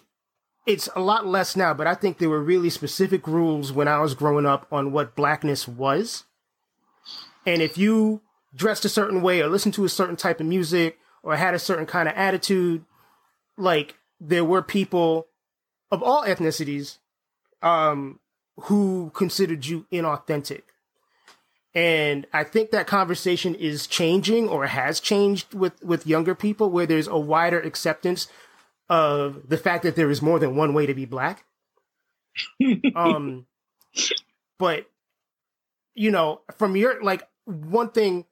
it's a lot less now, but I think there were really specific rules when I was growing up on what blackness was. And if you dressed a certain way or listened to a certain type of music or had a certain kind of attitude, like there were people of all ethnicities um, who considered you inauthentic. And I think that conversation is changing or has changed with, with younger people where there's a wider acceptance of the fact that there is more than one way to be black. um, but you know, from your like one thing,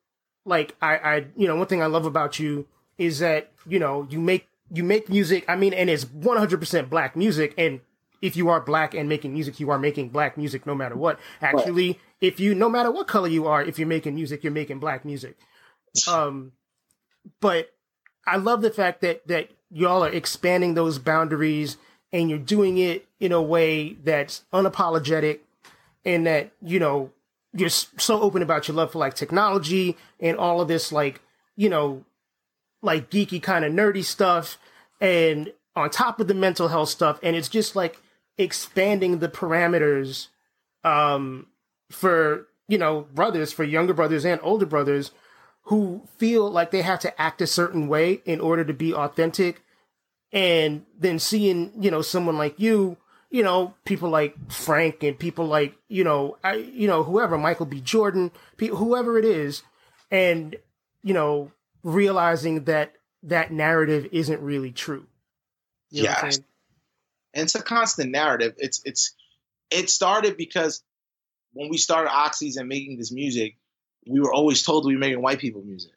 like I, I, you know, one thing I love about you is that you know you make you make music. I mean, and it's one hundred percent black music, and if you are black and making music, you are making black music no matter what. Actually, right. if you no matter what color you are, if you're making music, you're making black music. Um, but I love the fact that that y'all are expanding those boundaries and you're doing it in a way that's unapologetic and that you know you're so open about your love for like technology and all of this like you know like geeky kind of nerdy stuff and on top of the mental health stuff and it's just like expanding the parameters um, for you know brothers, for younger brothers and older brothers who feel like they have to act a certain way in order to be authentic, and then seeing you know someone like you, you know people like Frank and people like you know I you know whoever Michael B. Jordan, people, whoever it is, and you know realizing that that narrative isn't really true. You yeah, and it's a constant narrative. It's it's it started because when we started Oxys and making this music, we were always told we were making white people music.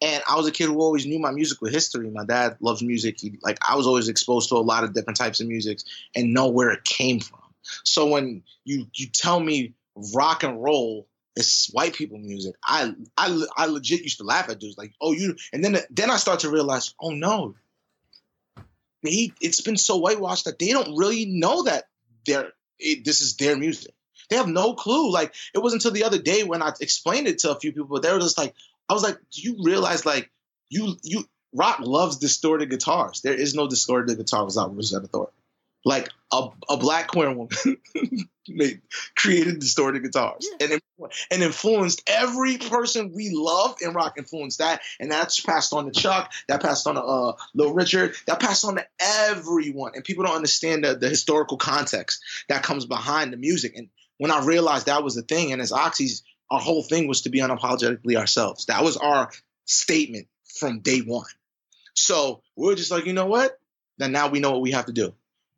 And I was a kid who always knew my musical history. My dad loves music. He like I was always exposed to a lot of different types of music and know where it came from. So when you you tell me rock and roll is white people music, I I I legit used to laugh at dudes like, oh you, and then then I start to realize, oh no, he it's been so whitewashed that they don't really know that they're it, this is their music. They have no clue. Like it wasn't until the other day when I explained it to a few people, but they were just like, I was like, do you realize like you you rock loves distorted guitars. There is no distorted guitar without Rosetta Tharpe. Like a, a black queer woman made, created distorted guitars yeah. and and influenced every person we love in rock. Influenced that, and that's passed on to Chuck. That passed on to uh, Little Richard. That passed on to everyone. And people don't understand the, the historical context that comes behind the music. And when I realized that was the thing, and as Oxys, our whole thing was to be unapologetically ourselves. That was our statement from day one. So we're just like, you know what? Then now we know what we have to do.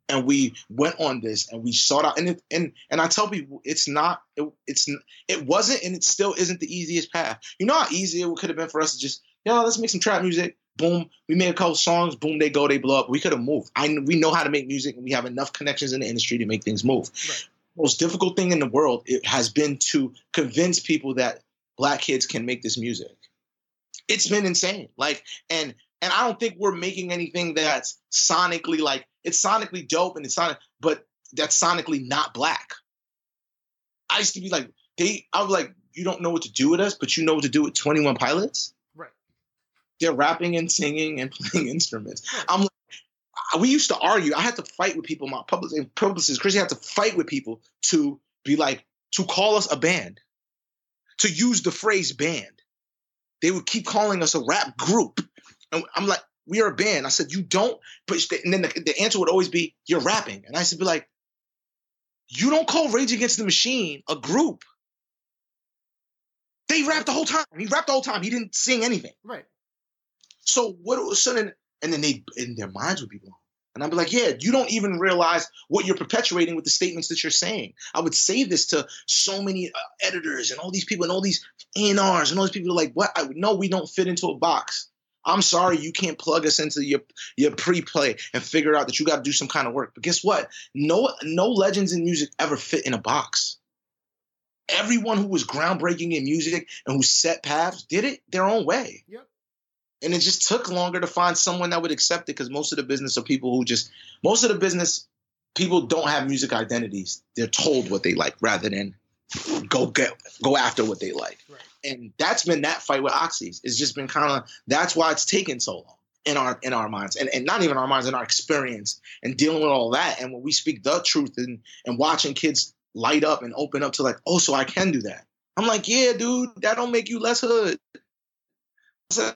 And we went on this and we sought out and it, and and I tell people it's not it, it's it wasn't and it still isn't the easiest path. You know how easy it could have been for us to just yo let's make some trap music. Boom, we made a couple songs. Boom, they go, they blow up. We could have moved. I we know how to make music and we have enough connections in the industry to make things move. Right. Most difficult thing in the world it has been to convince people that black kids can make this music. It's been insane. Like and and I don't think we're making anything that's sonically like it's sonically dope and it's sonic, but that's sonically not black. I used to be like, they I was like, you don't know what to do with us, but you know what to do with 21 pilots? Right. They're rapping and singing and playing instruments. Right. I'm like, we used to argue. I had to fight with people, my public publicists, Chrissy had to fight with people to be like, to call us a band, to use the phrase band. They would keep calling us a rap group. And I'm like, we are a band. I said, you don't, but and then the, the answer would always be, you're rapping. And I said, be like, you don't call Rage Against the Machine a group. They rapped the whole time. He rapped the whole time. He didn't sing anything. Right. So what so then and then they in their minds would be blown. And I'd be like, yeah, you don't even realize what you're perpetuating with the statements that you're saying. I would say this to so many uh, editors and all these people and all these A&Rs and all these people are like, what? I, no, we don't fit into a box. I'm sorry you can't plug us into your your pre-play and figure out that you got to do some kind of work. But guess what? No no legends in music ever fit in a box. Everyone who was groundbreaking in music and who set paths did it their own way. Yep. And it just took longer to find someone that would accept it because most of the business are people who just most of the business people don't have music identities. They're told what they like rather than go get go after what they like. Right and that's been that fight with Oxys. It's just been kind of that's why it's taken so long in our in our minds, and, and not even our minds, in our experience and dealing with all that. And when we speak the truth and and watching kids light up and open up to like, oh, so I can do that. I'm like, yeah, dude, that don't make you less hood.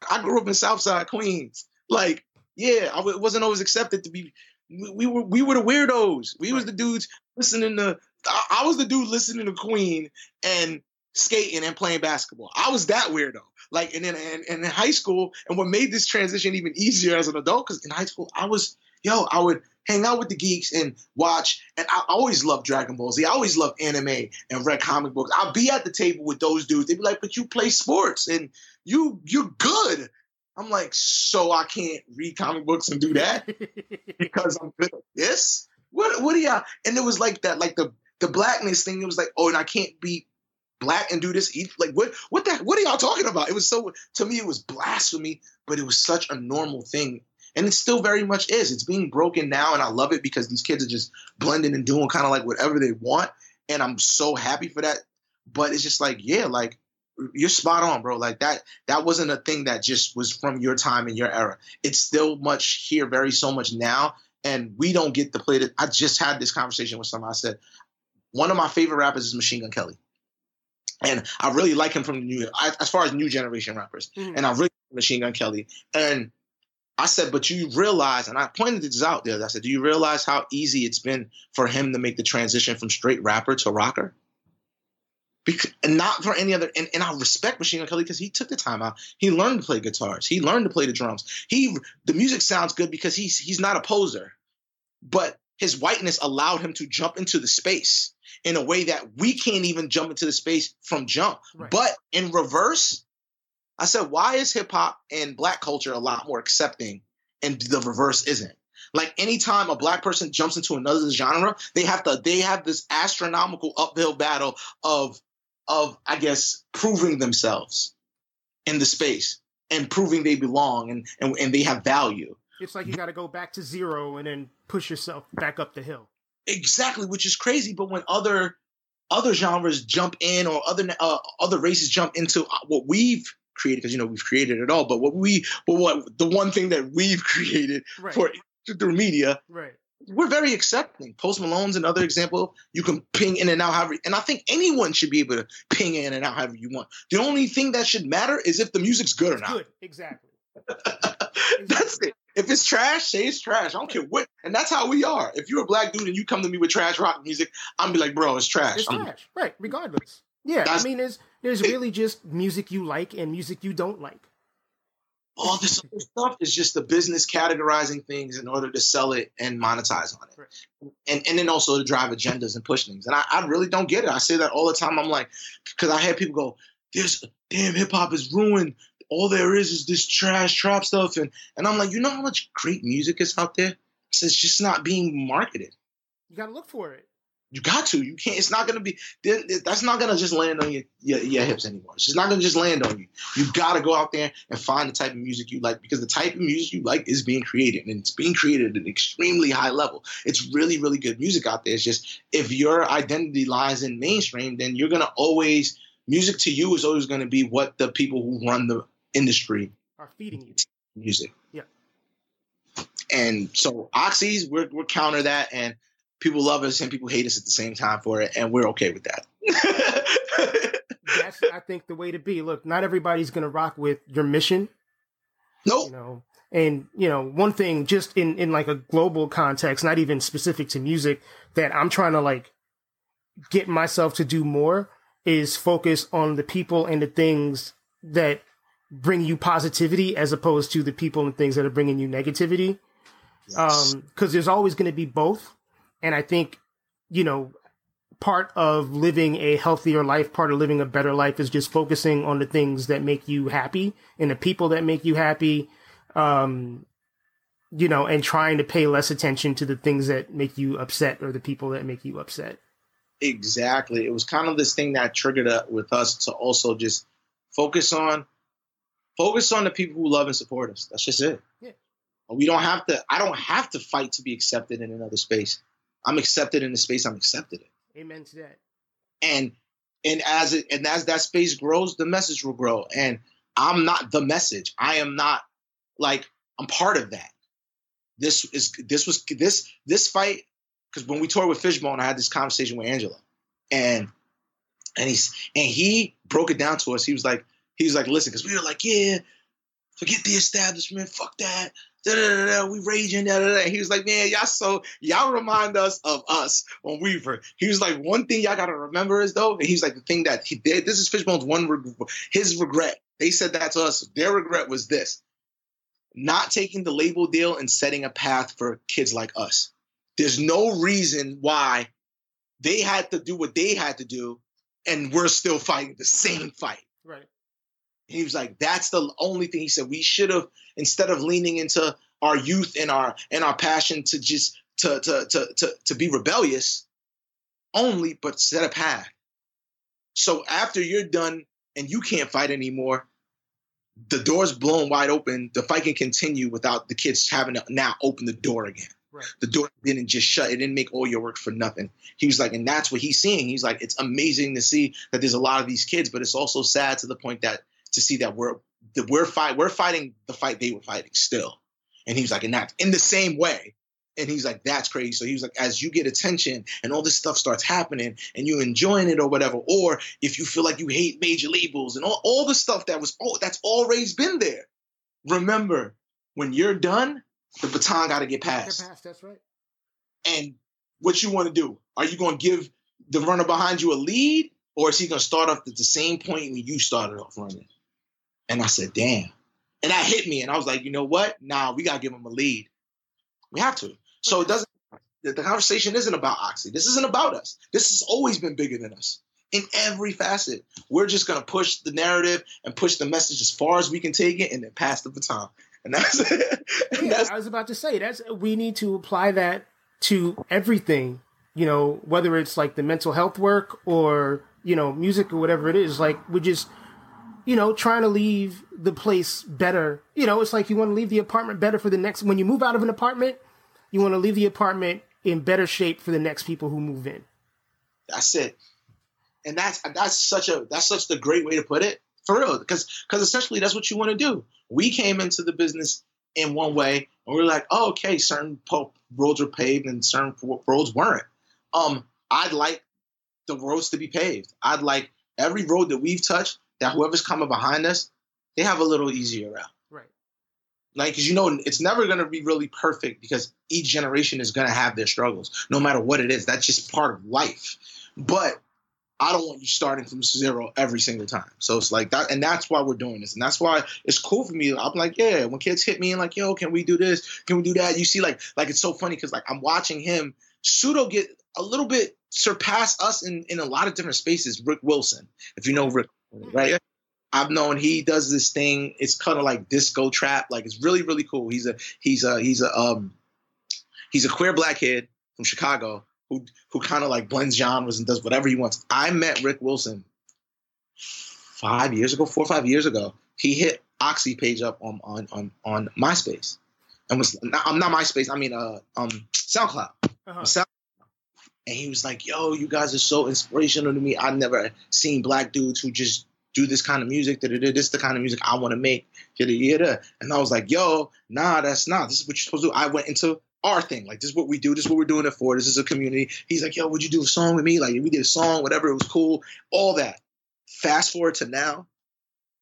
I grew up in Southside Queens. Like, yeah, I w- wasn't always accepted to be. We, we, were we were the weirdos. We was the dudes listening to. I, I was the dude listening to Queen and skating and playing basketball. I was that weirdo. Like, and then and, and in high school, and what made this transition even easier as an adult, because in high school, I was, yo, I would hang out with the geeks and watch. And I always loved Dragon Ball Z. I always loved anime and read comic books. I'll be at the table with those dudes. They'd be like, but you play sports and you you're good. I'm like, so I can't read comic books and do that because I'm good at this. What what are y'all? And it was like that, like the the blackness thing. It was like, oh, and I can't be black and do this. Like what? What the? What are y'all talking about? It was so to me, it was blasphemy, but it was such a normal thing, and it still very much is. It's being broken now, and I love it because these kids are just blending and doing kind of like whatever they want, and I'm so happy for that. But it's just like, yeah, like you're spot on, bro. Like that, that wasn't a thing that just was from your time and your era. It's still much here, very so much now. And we don't get to play it. I just had this conversation with someone. I said, one of my favorite rappers is Machine Gun Kelly and I really like him from the new as far as new generation rappers, mm-hmm. and I really like Machine Gun Kelly. And I said, but you realize, and I pointed this out there. I said, do you realize how easy it's been for him to make the transition from straight rapper to rocker? Because, and not for any other. And, and I respect Machine Gun Kelly because he took the time out. He learned to play guitars. He learned to play the drums. He the music sounds good because he's he's not a poser, but his whiteness allowed him to jump into the space in a way that we can't even jump into the space from jump. Right. But in reverse, I said, why is hip hop and black culture a lot more accepting and the reverse isn't? Like anytime a black person jumps into another genre, they have to they have this astronomical uphill battle of of I guess proving themselves in the space and proving they belong and and, and they have value. It's like you got to go back to zero and then push yourself back up the hill. Exactly, which is crazy. But when other other genres jump in or other uh, other races jump into what we've created because you know we've created it all but what we but what the one thing that we've created Right. for through media Right. we're very accepting post malone's another example you can ping in and out however and i think anyone should be able to ping in and out however you want the only thing that should matter is if the music's good or not Good. Exactly. that's it if it's trash say it's trash i don't care what and that's how we are if you're a black dude and you come to me with trash rock music i'm be like bro it's trash It's I'm- trash. Right. Regardless. Yeah. I mean, there's there's really just music you like and music you don't like. all this other stuff is just the business categorizing things in order to sell it and monetize on it. Right. And and then also to drive agendas and push things. And I, I really don't get it. I say that all the time. I'm like, because I had people go, this damn hip hop is ruined. All there is is this trash trap stuff. And and I'm like, you know how much great music is out there? So it's just not being marketed. You got to look for it. You got to. You can't. It's not gonna be. That's not gonna just land on your your, your hips anymore. It's just not gonna just land on you. You got to go out there and find the type of music you like because the type of music you like is being created and it's being created at an extremely high level. It's really really good music out there. It's just if your identity lies in mainstream, then you're gonna always music to you is always gonna be what the people who run the industry Are feeding you. music. Yeah. And so Oxys, we're we're counter that, and people love us and people hate us at the same time for it, and we're okay with that. That's I think the way to be. Look, not everybody's gonna rock with your mission. nope. you know and you know one thing just in in like a global context not even specific to music that i'm trying to like get myself to do more is focus on the people and the things that bring you positivity as opposed to the people and things that are bringing you negativity Yes. um because there's always going to be both and i think you know part of living a healthier life part of living a better life is just focusing on the things that make you happy and the people that make you happy um you know and trying to pay less attention to the things that make you upset or the people that make you upset exactly. It was kind of this thing that triggered it with us to also just focus on focus on the people who love and support us. That's just it. Yeah. We don't have to. I don't have to fight to be accepted in another space. I'm accepted in the space I'm accepted in. amen to that and and as it and as that space grows the message will grow and i'm not the message i am not like i'm part of that this is this was this this fight because when we toured with fishbone i had this conversation with Angelo and and he's and he broke it down to us he was like he was like listen because we were like yeah forget the establishment fuck that da, da, da, we raging da, da, da. he was like man y'all so y'all remind us of us when we were. He was like, one thing y'all gotta remember is though, and he's like, the thing that he did. This is Fishbone's one reg- his regret. They said that to us. Their regret was this: not taking the label deal and setting a path for kids like us. There's no reason why they had to do what they had to do, and we're still fighting the same fight. right He was like, that's the only thing he said. We should have, instead of leaning into our youth and our and our passion to just to to to to, to be rebellious only, but set a path. So after you're done and you can't fight anymore, the door's blown wide open. The fight can continue without the kids having to now open the door again. Right. The door didn't just shut. It didn't make all your work for nothing. He was like, and that's what he's seeing. He's like, it's amazing to see that there's a lot of these kids, but it's also sad to the point that to see that we're that we're fight we're fighting the fight they were fighting still. And he was like, and that in the same way. And he's like, that's crazy. So he was like, as you get attention and all this stuff starts happening and you're enjoying it or whatever, or if you feel like you hate major labels and all, all the stuff that was, oh, that's always been there. Remember, when you're done, the baton got to get Get passed. that's right And what you want to do? Are you going to give the runner behind you a lead, or is he going to start off at the same point when you started off running? And I said, damn. And that hit me, and I was like, you know what? Nah, we got to give him a lead. We have to. So it doesn't. The conversation isn't about Oxy. This isn't about us. This has always been bigger than us in every facet. We're just going to push the narrative and push the message as far as we can take it, and then pass the baton. And that's and yeah, that's I was about to say that's we need to apply that to everything. You know, whether it's like the mental health work or you know music or whatever it is. Like we're just you know trying to leave the place better. You know, it's like you want to leave the apartment better for the next. When you move out of an apartment, you want to leave the apartment in better shape for the next people who move in. That's it. and that's that's such a that's such the great way to put it for real because because essentially that's what you want to do we came into the business in one way and we are like oh okay certain roads were paved and certain roads weren't um i'd like the roads to be paved i'd like every road that we've touched that whoever's coming behind us they have a little easier route right like because you know it's never going to be really perfect because each generation is going to have their struggles no matter what it is that's just part of life but I don't want you starting from zero every single time. So it's like that, and that's why we're doing this, and that's why it's cool for me. I'm like, yeah, when kids hit me and like, yo, can we do this? Can we do that? You see, like, like it's so funny because like I'm watching him pseudo get a little bit surpass us in in a lot of different spaces. Rick Wilson, if you know Rick, right? I've known he does this thing. It's kind of like disco trap. Like it's really really cool. He's a he's a he's a um he's a queer black kid from Chicago who who kind of like blends genres and does whatever he wants. I met Rick Wilson five years ago, four or five years ago. He hit Oxy page up on on on, on MySpace, and was I'm not MySpace. I mean uh um SoundCloud. Uh-huh. SoundCloud. And he was like, "Yo, you guys are so inspirational to me. I've never seen black dudes who just do this kind of music. This is the kind of music I want to make. And I was like, yo, nah, that's not. This is what you're supposed to do. I went into our thing. Like this is what we do. This is what we're doing it for. This is a community. He's like, yo, would you do a song with me? Like we did a song, whatever. It was cool. All that. Fast forward to now,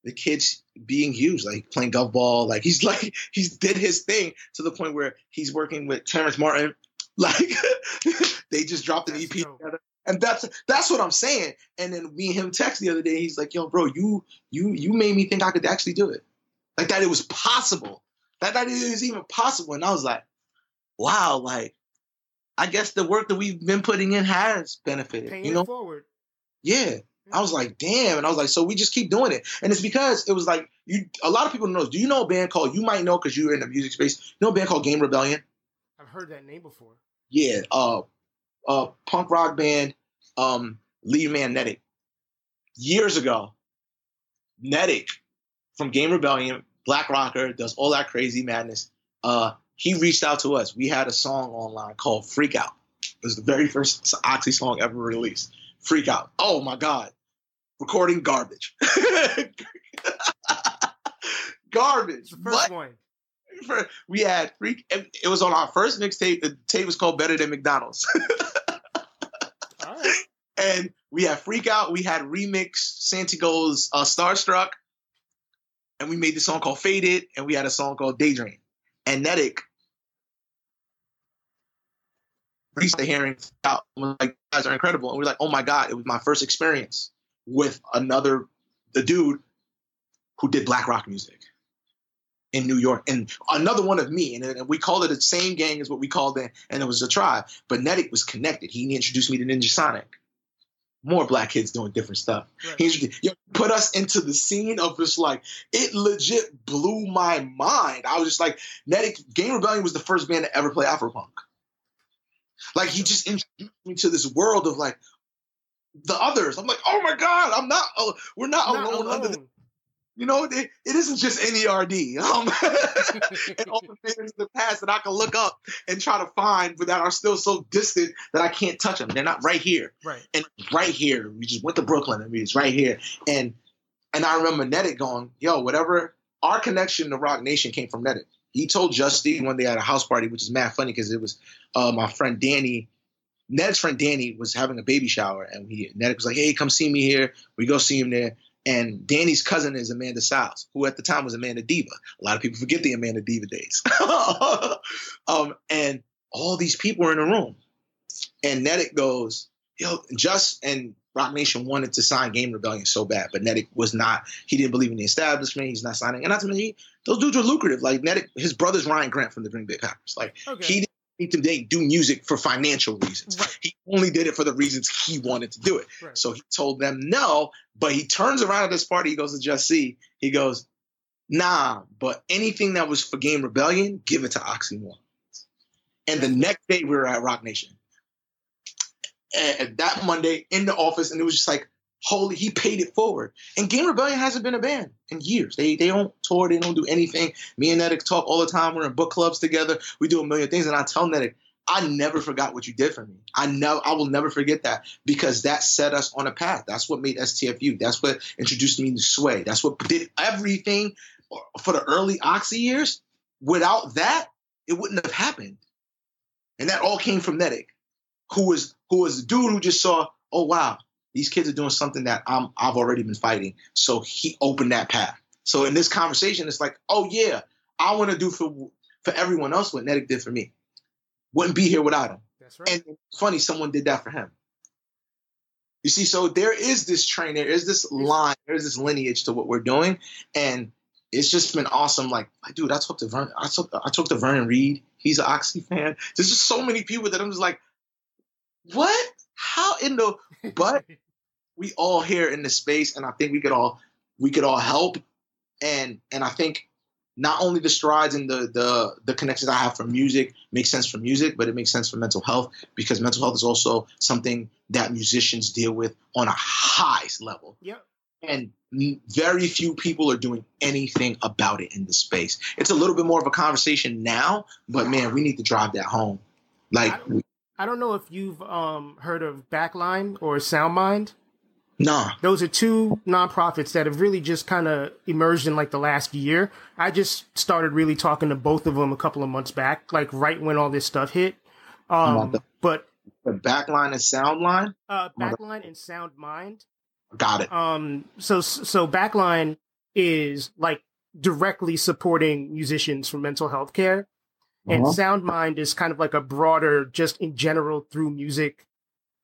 the kid's being used, like playing golf ball. Like he's like he's did his thing to the point where he's working with Terrace Martin. Like they just dropped an EP together. And that's that's what I'm saying. And then me and him text the other day. He's like, "Yo, bro, you you you made me think I could actually do it, like that. It was possible. That that it was even possible." And I was like, wow, like I guess the work that we've been putting in has benefited. Paying you know, forward. Yeah. I was like, damn, and I was like, so we just keep doing it, and it's because it was like you. A lot of people know. Do you know a band called? You might know because you're in the music space. You know a band called Game Rebellion. I've heard that name before. Yeah, uh, uh, punk rock band, um, lead man Netic. Years ago, Netic from Game Rebellion, Black Rocker, does all that crazy madness. Uh, he reached out to us. We had a song online called Freak Out. It was the very first Oxy song ever released. Freak Out. Oh my God. Recording garbage. garbage. The first what? one. We had freak. It was on our first mixtape. The tape was called Better Than McDonald's. And we had Freak Out. We had remix Santigold's uh, Starstruck. And we made the song called Faded. And we had a song called Daydream. And Netic reached the hearing out like guys are incredible and we're like oh my god it was my first experience with another the dude who did black rock music in New York and another one of me and, and we called it the same gang as what we called it and it was a tribe but Netic was connected he introduced me to Ninjasonik more black kids doing different stuff. Right. He put us into the scene of this like it legit blew my mind. I was just like, Netic Game Rebellion was the first band to ever play Afropunk. Like he just introduced me to this world of like the others. I'm like, oh my god, I'm not. Uh, we're not, not alone, alone, under. The, you know, it, it isn't just NERD. Um, and all the things in the past that I can look up and try to find, but that are still so distant that I can't touch them. They're not right here. Right. And right here, we just went to Brooklyn and we was right here. And and I remember Netic going, yo, whatever. Our connection to Roc Nation came from Netic he told Justy one day at a house party, which is mad funny because it was uh, my friend Danny. Ned's friend Danny was having a baby shower, and he Ned was like, "Hey, come see me here." We go see him there, and Danny's cousin is Amanda Seales, who at the time was Amanda Diva. A lot of people forget the Amanda Diva days. um, and all these people are in the room, and Netic goes, "Yo, just and Roc Nation wanted to sign Game Rebellion so bad, but Netic was not. He didn't believe in the establishment. He's not signing. And not to mention, those dudes were lucrative. Like Netic, his brother's Ryan Grant from the Green Bay Packers. Like okay. he didn't to do music for financial reasons. Right. He only did it for the reasons he wanted to do it. Right. So he told them no. But he turns around at this party. He goes to Just See. He goes, Nah. But anything that was for Game Rebellion, give it to Oxymorron. And the next day we were at Roc Nation and that Monday in the office, and it was just like, holy, he paid it forward. And Game Rebellion hasn't been a band in years. They they don't tour, they don't do anything. Me and Netic talk all the time. We're in book clubs together. We do a million things, and I tell Netic, I never forgot what you did for me. I never, I will never forget that because that set us on a path. That's what made STFU. That's what introduced me to Sway. That's what did everything for the early Oxy years. Without that, it wouldn't have happened. And that all came from Netic, who was who was the dude who just saw, oh wow, these kids are doing something that I'm I've already been fighting. So he opened that path. So in this conversation, it's like, oh yeah, I want to do for for everyone else what Netic did for me. Wouldn't be here without him. That's right. And funny, someone did that for him. You see, so there is this train, there is this line, there's this lineage to what we're doing, and it's just been awesome. Like, dude, I talked to Vernon, I talked, I talked to Vernon Reid. He's an Oxy fan. There's just so many people that I'm just like, what? How in the? But we all here in the space, and I think we could all we could all help, and and I think not only the strides and the the the connections I have for music make sense for music, but it makes sense for mental health because mental health is also something that musicians deal with on a high level. Yep. And very few people are doing anything about it in the space. It's a little bit more of a conversation now, but man, we need to drive that home. Like I don't, I don't know if you've um, heard of Backline or SoundMind. Nah. Those are two nonprofits that have really just kind of emerged in like the last year. I just started really talking to both of them a couple of months back, like right when all this stuff hit. Um, the, but the backline and soundline? Uh, backline and sound mind. Got it. Um, so so backline is like directly supporting musicians for mental health care. And uh-huh. Sound Mind is kind of like a broader, just in general through music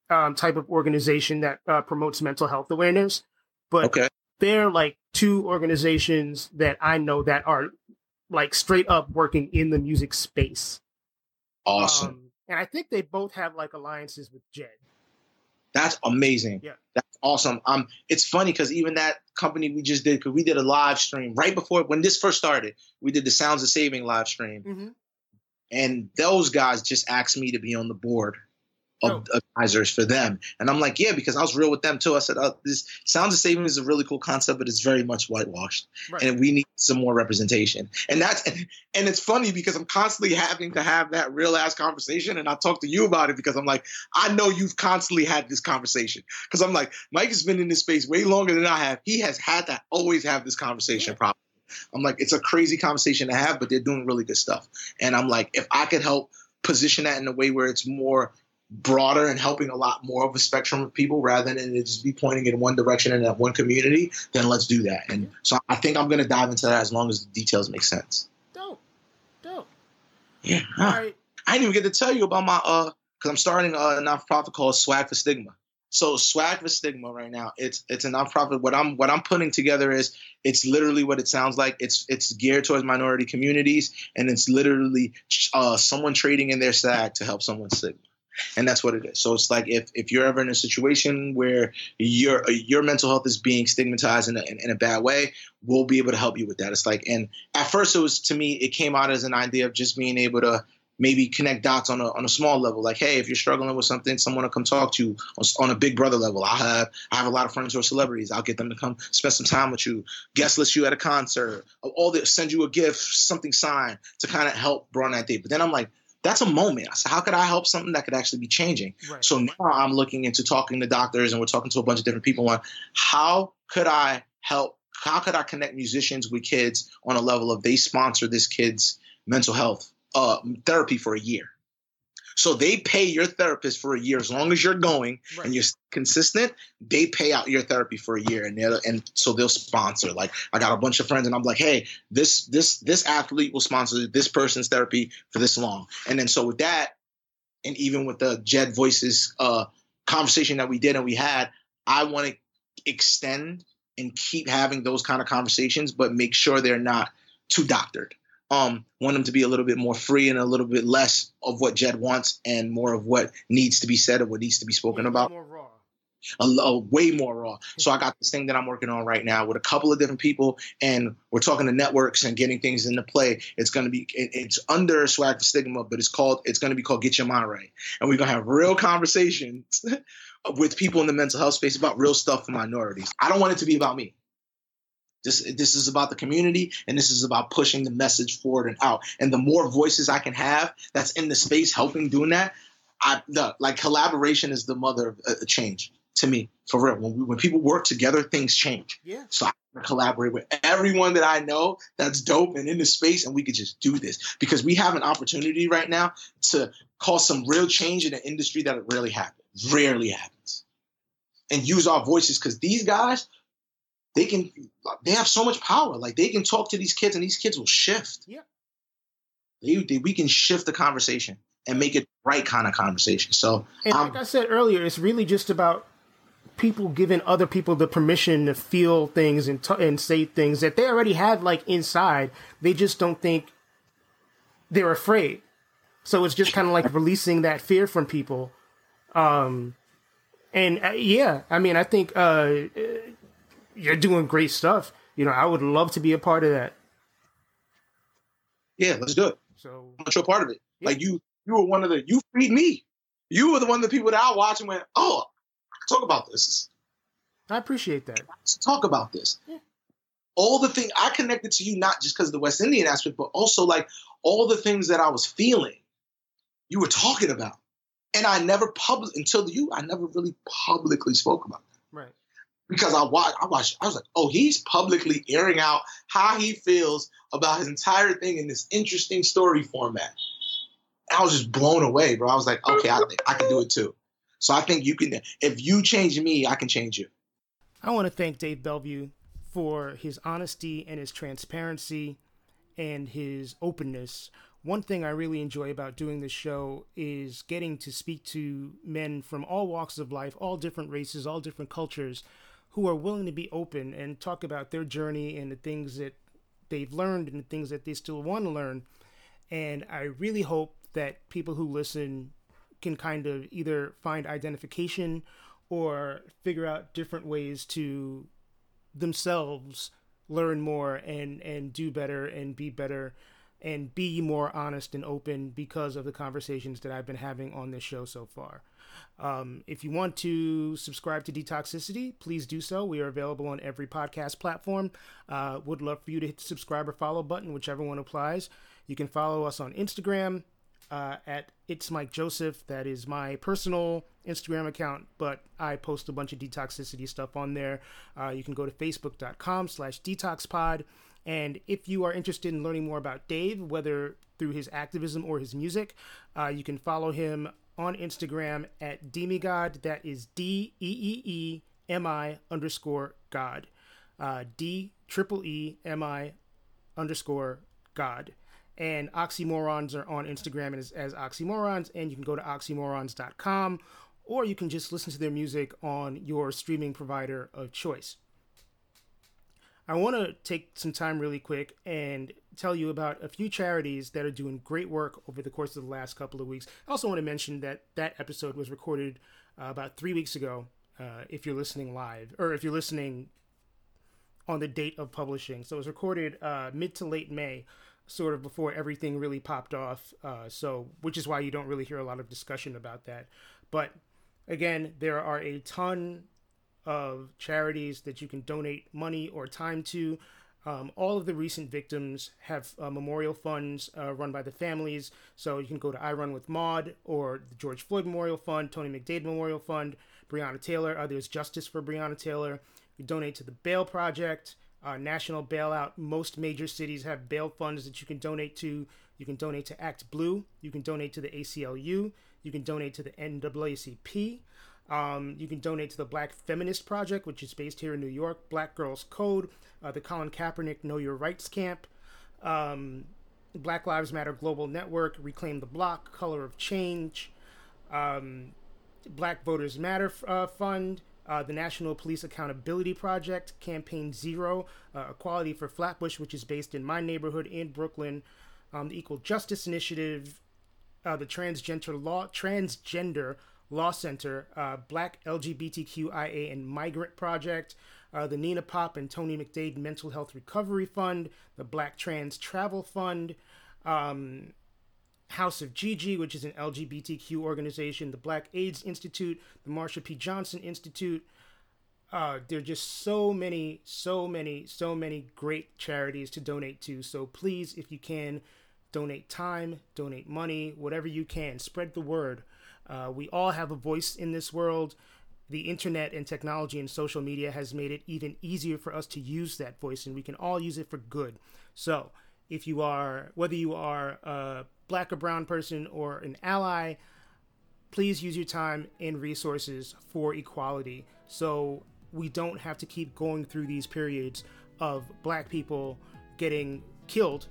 um, type of organization that uh, promotes mental health awareness. But okay. they're like two organizations that I know that are like straight up working in the music space. Awesome. Um, and I think they both have like alliances with Jed. That's amazing. Yeah. That's awesome. Um, it's funny because even that company we just did, because we did a live stream right before when this first started, we did the Sounds of Saving live stream. Mm-hmm. And those guys just asked me to be on the board of Oh. advisors for them. And I'm like, yeah, because I was real with them too. I said, oh, this sounds of saving is a really cool concept, but it's very much whitewashed. Right. And we need some more representation. And that's and it's funny because I'm constantly having to have that real ass conversation. And I talk to you about it because I'm like, I know you've constantly had this conversation. Because I'm like, Mike has been in this space way longer than I have. He has had to always have this conversation Yeah. probably. I'm like, it's a crazy conversation to have, but they're doing really good stuff. And I'm like, if I could help position that in a way where it's more broader and helping a lot more of a spectrum of people rather than it just be pointing in one direction in that one community, then let's do that. And so I think I'm going to dive into that as long as the details make sense. Dope. Dope. Yeah. All Huh. right. I didn't even get to tell you about my uh because I'm starting a nonprofit called Swag for Stigma. So Swag for Stigma right now, it's it's a nonprofit. What I'm what I'm putting together is it's literally what it sounds like. It's it's geared towards minority communities, and it's literally uh, someone trading in their swag to help someone stigma. And that's what it is. So it's like if, if you're ever in a situation where your your mental health is being stigmatized in a, in, in a bad way, we'll be able to help you with that. It's like, and at first it was to me, it came out as an idea of just being able to maybe connect dots on a, on a small level. Like, hey, if you're struggling with something, someone will come talk to you on, a big brother level. I have I have a lot of friends who are celebrities. I'll get them to come spend some time with you, guest list you at a concert, all this, send you a gift, something signed to kind of help broaden that day. But then I'm like, that's a moment. I said, how could I help something that could actually be changing? Right. So now I'm looking into talking to doctors and we're talking to a bunch of different people on how could I help? How could I connect musicians with kids on a level of they sponsor this kid's mental health uh, therapy for a year? So they pay your therapist for a year as long as you're going Right. and you're consistent. They pay out your therapy for a year, and and so they'll sponsor. Like I got a bunch of friends, and I'm like, hey, this this this athlete will sponsor this person's therapy for this long, and then so with that, and even with the Jed Voices uh, conversation that we did and we had, I want to extend and keep having those kind of conversations, but make sure they're not too doctored. Um, want them to be a little bit more free and a little bit less of what Jed wants and more of what needs to be said or what needs to be spoken Yeah, about More raw. a, a way more raw. So I got this thing that I'm working on right now with a couple of different people, and we're talking to networks and getting things into play. It's going to be it, it's under Swag for Stigma, but it's called it's going to be called Get Your Mind Right, and we're going to have real conversations with people in the mental health space about real stuff for minorities. I don't want it to be about me. This, this is about the community and this is about pushing the message forward and out. And the more voices I can have that's in the space helping doing that, I the, like collaboration is the mother of uh, change to me for real. When we, when people work together, things change. Yeah. So I collaborate with everyone that I know that's dope and in the space, and we could just do this because we have an opportunity right now to cause some real change in an industry that it rarely happens, rarely happens, and use our voices because these guys, they can, they have so much power. Like they can talk to these kids, and these kids will shift. Yeah. They, they, we can shift the conversation and make it the right kind of conversation. So, and like I said earlier, it's really just about people giving other people the permission to feel things and t- and say things that they already have like inside. They just don't think they're afraid. So it's just kind of like releasing that fear from people. Um, and uh, yeah, I mean, I think uh, you're doing great stuff. You know, I would love to be a part of that. Yeah, let's do it. So I'm a part of it. Yeah. Like you, you were one of the you freed me. You were the one of the people that I watched and went, oh, talk about this. I appreciate that. Let's talk about this. Yeah. All the things I connected to you, not just because of the West Indian aspect, but also like all the things that I was feeling, you were talking about. And I never public until you, I never really publicly spoke about that. Right. Because I watched, I watched, I was like, oh, he's publicly airing out how he feels about his entire thing in this interesting story format. I was just blown away, bro. I was like, okay, I think I can do it too. So I think you can, if you change me, I can change you. I want to thank Dave Bellevue for his honesty and his transparency and his openness. One thing I really enjoy about doing this show is getting to speak to men from all walks of life, all different races, all different cultures, who are willing to be open and talk about their journey and the things that they've learned and the things that they still want to learn. And I really hope that people who listen can kind of either find identification or figure out different ways to themselves learn more and and do better and be better and be more honest and open because of the conversations that I've been having on this show so far. Um, if you want to subscribe to Detoxicity, please do so. We are available on every podcast platform. Uh, would love for you to hit the subscribe or follow button, whichever one applies. You can follow us on Instagram, uh, at it's Mike Joseph. That is my personal Instagram account, but I post a bunch of detoxicity stuff on there. Uh, you can go to facebook.com slash detoxpod. And if you are interested in learning more about Dave, whether through his activism or his music, uh, you can follow him on Instagram at Demigod. That is D E E E M I underscore God. Uh, D triple E M I underscore God and oxymorrons are on Instagram as, as oxymorrons, and you can go to oxymorrons.com or you can just listen to their music on your streaming provider of choice. I want to take some time really quick and tell you about a few charities that are doing great work over the course of the last couple of weeks. I also want to mention that that episode was recorded uh, about three weeks ago. Uh, if you're listening live, or if you're listening on the date of publishing, so it was recorded uh, mid to late May sort of before everything really popped off. Uh, so, which is why you don't really hear a lot of discussion about that. But again, there are a ton of charities that you can donate money or time to. Um, all of the recent victims have uh, memorial funds uh, run by the families. So you can go to I Run with Maud or the George Floyd Memorial Fund, Tony McDade Memorial Fund, Breonna Taylor. Uh, there's Justice for Breonna Taylor. You donate to the Bail Project uh, national bailout. Most major cities have bail funds that you can donate to. You can donate to Act Blue. You can donate to the ACLU. You can donate to the NAACP. Um, you can donate to the Black Feminist Project, which is based here in New York. Black Girls Code, uh, the Colin Kaepernick Know Your Rights Camp, um, Black Lives Matter Global Network, Reclaim the Block, Color of Change, um, Black Voters Matter uh, Fund, uh, the National Police Accountability Project, Campaign Zero, uh, Equality for Flatbush, which is based in my neighborhood in Brooklyn, um, the Equal Justice Initiative, uh, the Transgender Law Transgender Law Center, uh, Black LGBTQIA and Migrant Project, uh, the Nina Pop and Tony McDade Mental Health Recovery Fund, the Black Trans Travel Fund. Um, House of GG, which is an LGBTQ organization, the Black AIDS Institute, the Marsha P. Johnson Institute, Uh, there are just so many, so many, so many great charities to donate to. So please, if you can, donate time, donate money, whatever you can. Spread the word. Uh, we all have a voice in this world. The internet and technology and social media has made it even easier for us to use that voice, and we can all use it for good. So, if you are, whether you are a black or brown person or an ally, please use your time and resources for equality so we don't have to keep going through these periods of black people getting killed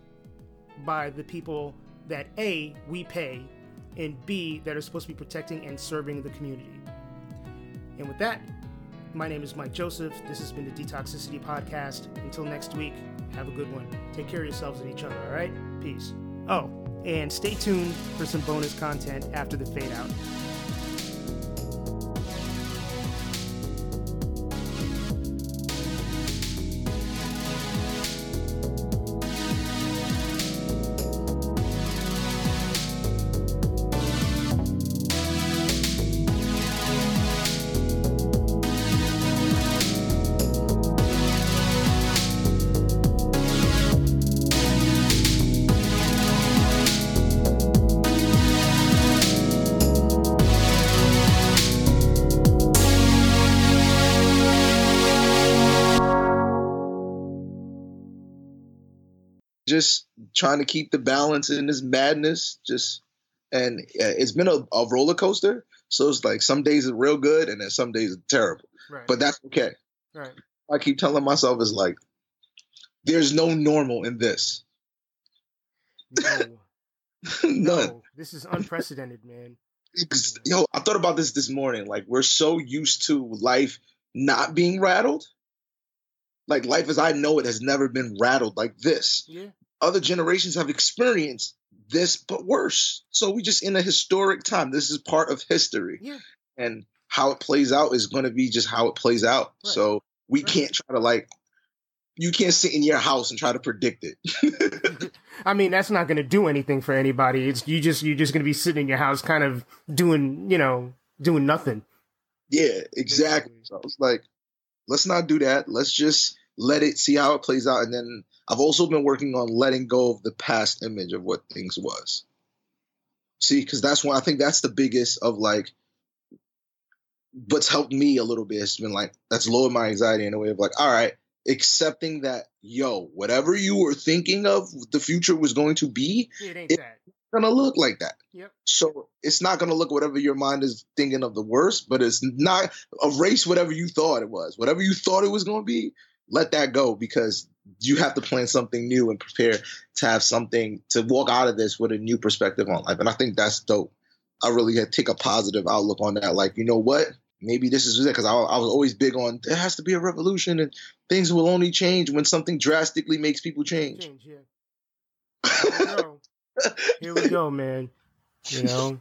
by the people that A, we pay, and B, that are supposed to be protecting and serving the community. And with that, my name is Mike Joseph. This has been the Detoxicity Podcast. Until next week, have a good one. Take care of yourselves and each other, all right? Peace. Oh, and stay tuned for some bonus content after the fade out. Trying to keep the balance in this madness. Just and it's been a, a roller coaster. So it's like some days are real good and then some days are terrible. Right. But that's okay. right. I keep telling myself is like, there's no normal in this. No. None. No. This is unprecedented, man. Yo, I thought about this this morning. Like we're so used to life not being rattled. Like life as I know it has never been rattled like this. Yeah. Other generations have experienced this, but worse. So we just in a historic time. This is part of history. Yeah. and how it plays out is going to be just how it plays out. Right. So we Right. can't try to like, you can't sit in your house and try to predict it. I mean, that's not going to do anything for anybody. It's you just you're just going to be sitting in your house, kind of doing you know doing nothing. yeah, exactly. So I was like, let's not do that. Let's just let it see how it plays out. And then I've also been working on letting go of the past image of what things was. See, because that's when I think that's the biggest of like what's helped me a little bit. It's been like that's lowered my anxiety in a way of like, all right, accepting that, yo, whatever you were thinking of the future was going to be, It ain't It- that. gonna look like that. Yep. So it's not gonna look whatever your mind is thinking of the worst, but it's not erase whatever you thought it was. Whatever you thought it was gonna be, let that go because you have to plan something new and prepare to have something to walk out of this with a new perspective on life. And I think that's dope. I really had take a positive outlook on that. Like, you know what? Maybe this is it because I, I was always big on there has to be a revolution and things will only change when something drastically makes people change. Change, yeah. Here we go. Here we go, man. You know,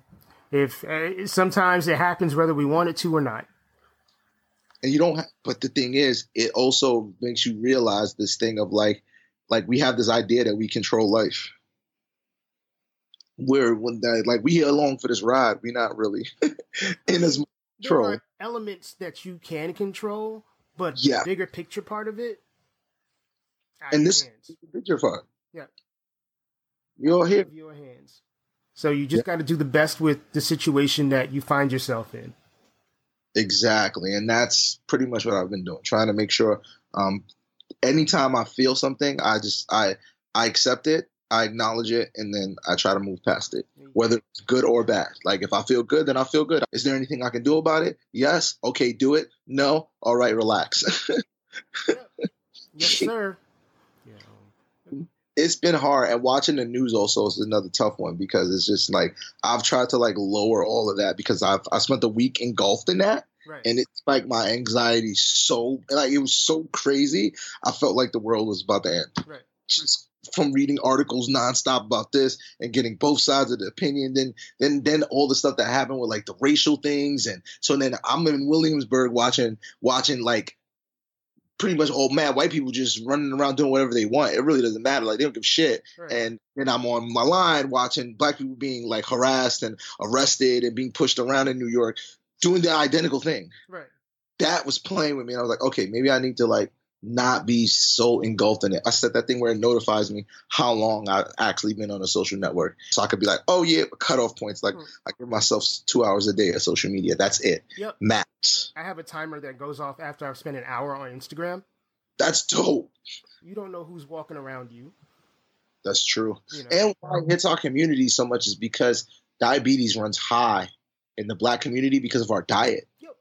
if uh, sometimes it happens whether we want it to or not. And you don't have, but the thing is it also makes you realize this thing of like like we have this idea that we control life where when that like we here along for this ride we're not really in as much There Control. are elements that you can control, but Yeah. the bigger picture part of it, ah, and of this picture fun Yeah. you're here your hands. So you just got to do the best with the situation that you find yourself in. Exactly and that's pretty much what i've been doing trying to make sure um anytime i feel something i just i i accept it i acknowledge it and then i try to move past it whether it's good or bad. Like if I feel good, then I feel good. Is there anything I can do about it? Yes. Okay, do it. No. All right, relax. Yes, sir. It's been hard and watching the news also is another tough one because it's just like I've tried to like lower all of that because I've I spent the week engulfed in that right. and it's like my anxiety so like it was so crazy. I felt like the world was about to end. right. just from reading articles nonstop about this and getting both sides of the opinion. Then then then all the stuff that happened with like the racial things and so then I'm in Williamsburg watching watching like pretty much all mad white people just running around doing whatever they want. It really doesn't matter. Like they don't give shit. Right. And then I'm on my line watching black people being like harassed and arrested and being pushed around in New York, doing the identical thing. right. that was playing with me. And I was like, okay, maybe I need to like not be so engulfed in it. I set that thing where it notifies me how long I've actually been on a social network. So I could be like, oh yeah, cutoff points. Like mm. I give myself two hours a day of social media. That's it. Yep. Max. I have a timer that goes off after I've spent an hour on Instagram. That's dope. You don't know who's walking around you. That's true. You know. And why it hits our community so much is because diabetes runs high in the black community because of our diet. Yep.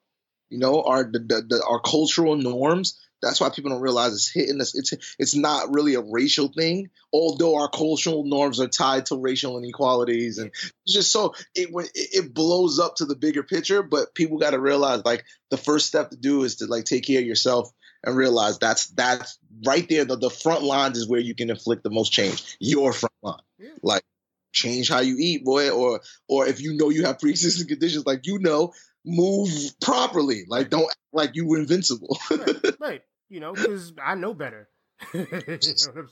You know, our the, the, the, our cultural norms. That's why people don't realize it's hitting us. It's it's not really a racial thing, although our cultural norms are tied to racial inequalities, and it's just so it it blows up to the bigger picture. But people got to realize like the first step to do is to like take care of yourself and realize that's that's right there. The, the front lines is where you can inflict the most change. Your front line, yeah. like change how you eat, boy, or or if you know you have pre-existing conditions, like you know, move properly. Like don't act like you were invincible. right, right. You know, because I know better. you know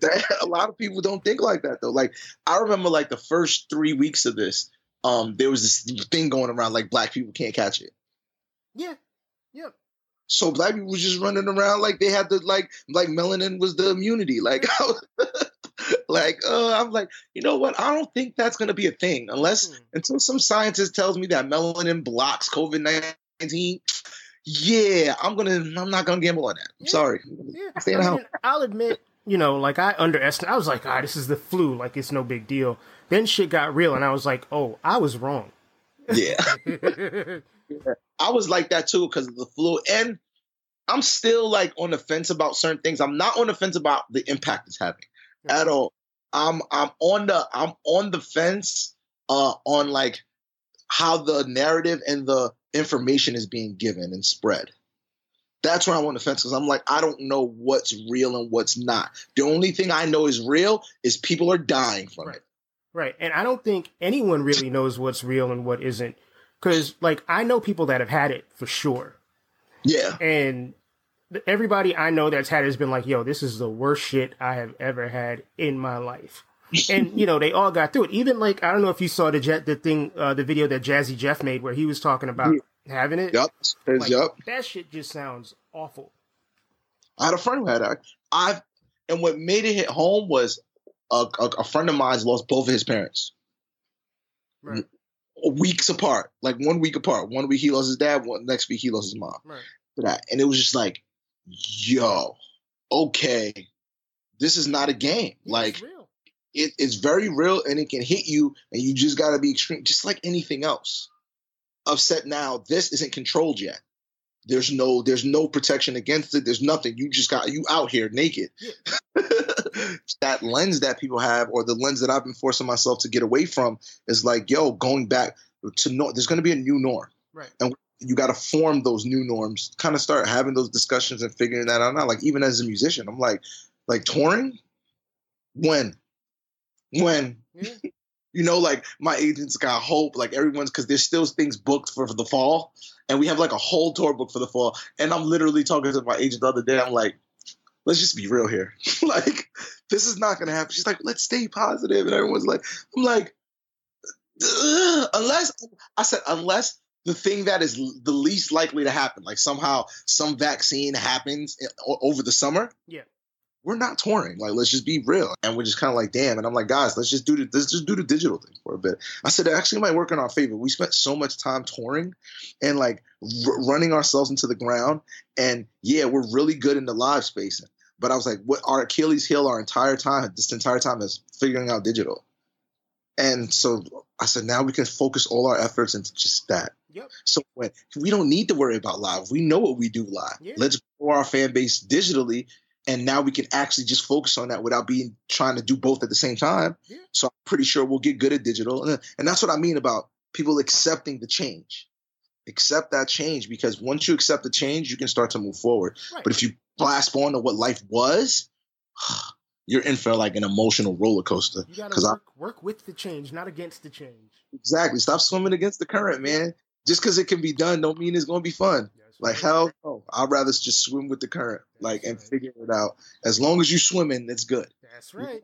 that, a lot of people don't think like that though. Like I remember, like the first three weeks of this, um, there was this thing going around like black people can't catch it. Yeah, yeah. So black people was just running around like they had the like like melanin was the immunity. Like like uh, I'm like, you know what? I don't think that's gonna be a thing unless mm. until some scientist tells me that melanin blocks COVID nineteen. Yeah, I'm gonna. I'm not gonna gamble on that. I'm yeah. sorry. Yeah. Stay I mean, I'll admit, you know, like I underestimated. I was like, ah, this is the flu. Like it's no big deal. Then shit got real, and I was like, oh, I was wrong. Yeah. yeah. I was like that too because of the flu, and I'm still like on the fence about certain things. I'm not on the fence about the impact it's having at all. I'm I'm on the I'm on the fence uh on like how the narrative and the information is being given and spread. That's where I'm on the fence because I'm like, I don't know what's real and what's not. The only thing I know is real is people are dying from right. it. Right. And I don't think anyone really knows what's real and what isn't. Because, like, I know people that have had it for sure. Yeah. And everybody I know that's had it has been like, yo, this is the worst shit I have ever had in my life. And you know they all got through it. Even like I don't know if you saw the jet the thing uh, the video that Jazzy Jeff made where he was talking about yeah. having it. Yep, like, yep. That shit just sounds awful. I had a friend who had it. I've and what made it hit home was a, a, a friend of mine lost both of his parents. Right. Weeks apart, like one week apart. One week he lost his dad. One next week he lost his mom. Right. For that, and it was just like yo, okay, this is not a game. Like it, it's very real and it can hit you, and you just got to be extreme, just like anything else. Upset now, this isn't controlled yet. There's no there's no protection against it. There's nothing. You just got you out here naked. Yeah. that lens that people have, or the lens that I've been forcing myself to get away from, is like, yo, going back to no. There's going to be a new norm, right? And you got to form those new norms kind of start having those discussions and figuring that out now like even as a musician i'm like like touring when when yeah. you know like my agents got hope like everyone's because there's still things booked for, for the fall and we have like a whole tour book for the fall and i'm literally talking to my agent the other day i'm like let's just be real here like this is not gonna happen she's like let's stay positive and everyone's like i'm like unless i said unless the thing that is the least likely to happen. Like somehow some vaccine happens eh, over the summer. Yeah. We're not touring. Like, let's just be real. And we're just kind of like, damn. And I'm like, guys, let's just do the let's just do the digital thing for a bit. I said it actually might work in our favor. We spent so much time touring and like r- running ourselves into the ground. And yeah, we're really good in the live space. But I was like, what our Achilles heel our entire time, this entire time is figuring out digital. And so I said, now we can focus all our efforts into just that. Yep. So when we don't need to worry about live, we know what we do live. Yeah. Let's grow our fan base digitally, and now we can actually just focus on that without being trying to do both at the same time. Yeah. So I'm pretty sure we'll get good at digital, and, and that's what I mean about people accepting the change. Accept that change because once you accept the change, you can start to move forward. Right. But if you blast on to what life was, you're in for like an emotional roller coaster. You gotta work, I, work with the change, not against the change. Exactly. Stop swimming against the current, man just because it can be done don't mean it's going to be fun. Like hell no. I'd rather just swim with the current, like and figure it out. As long as you're swimming, it's good. That's right.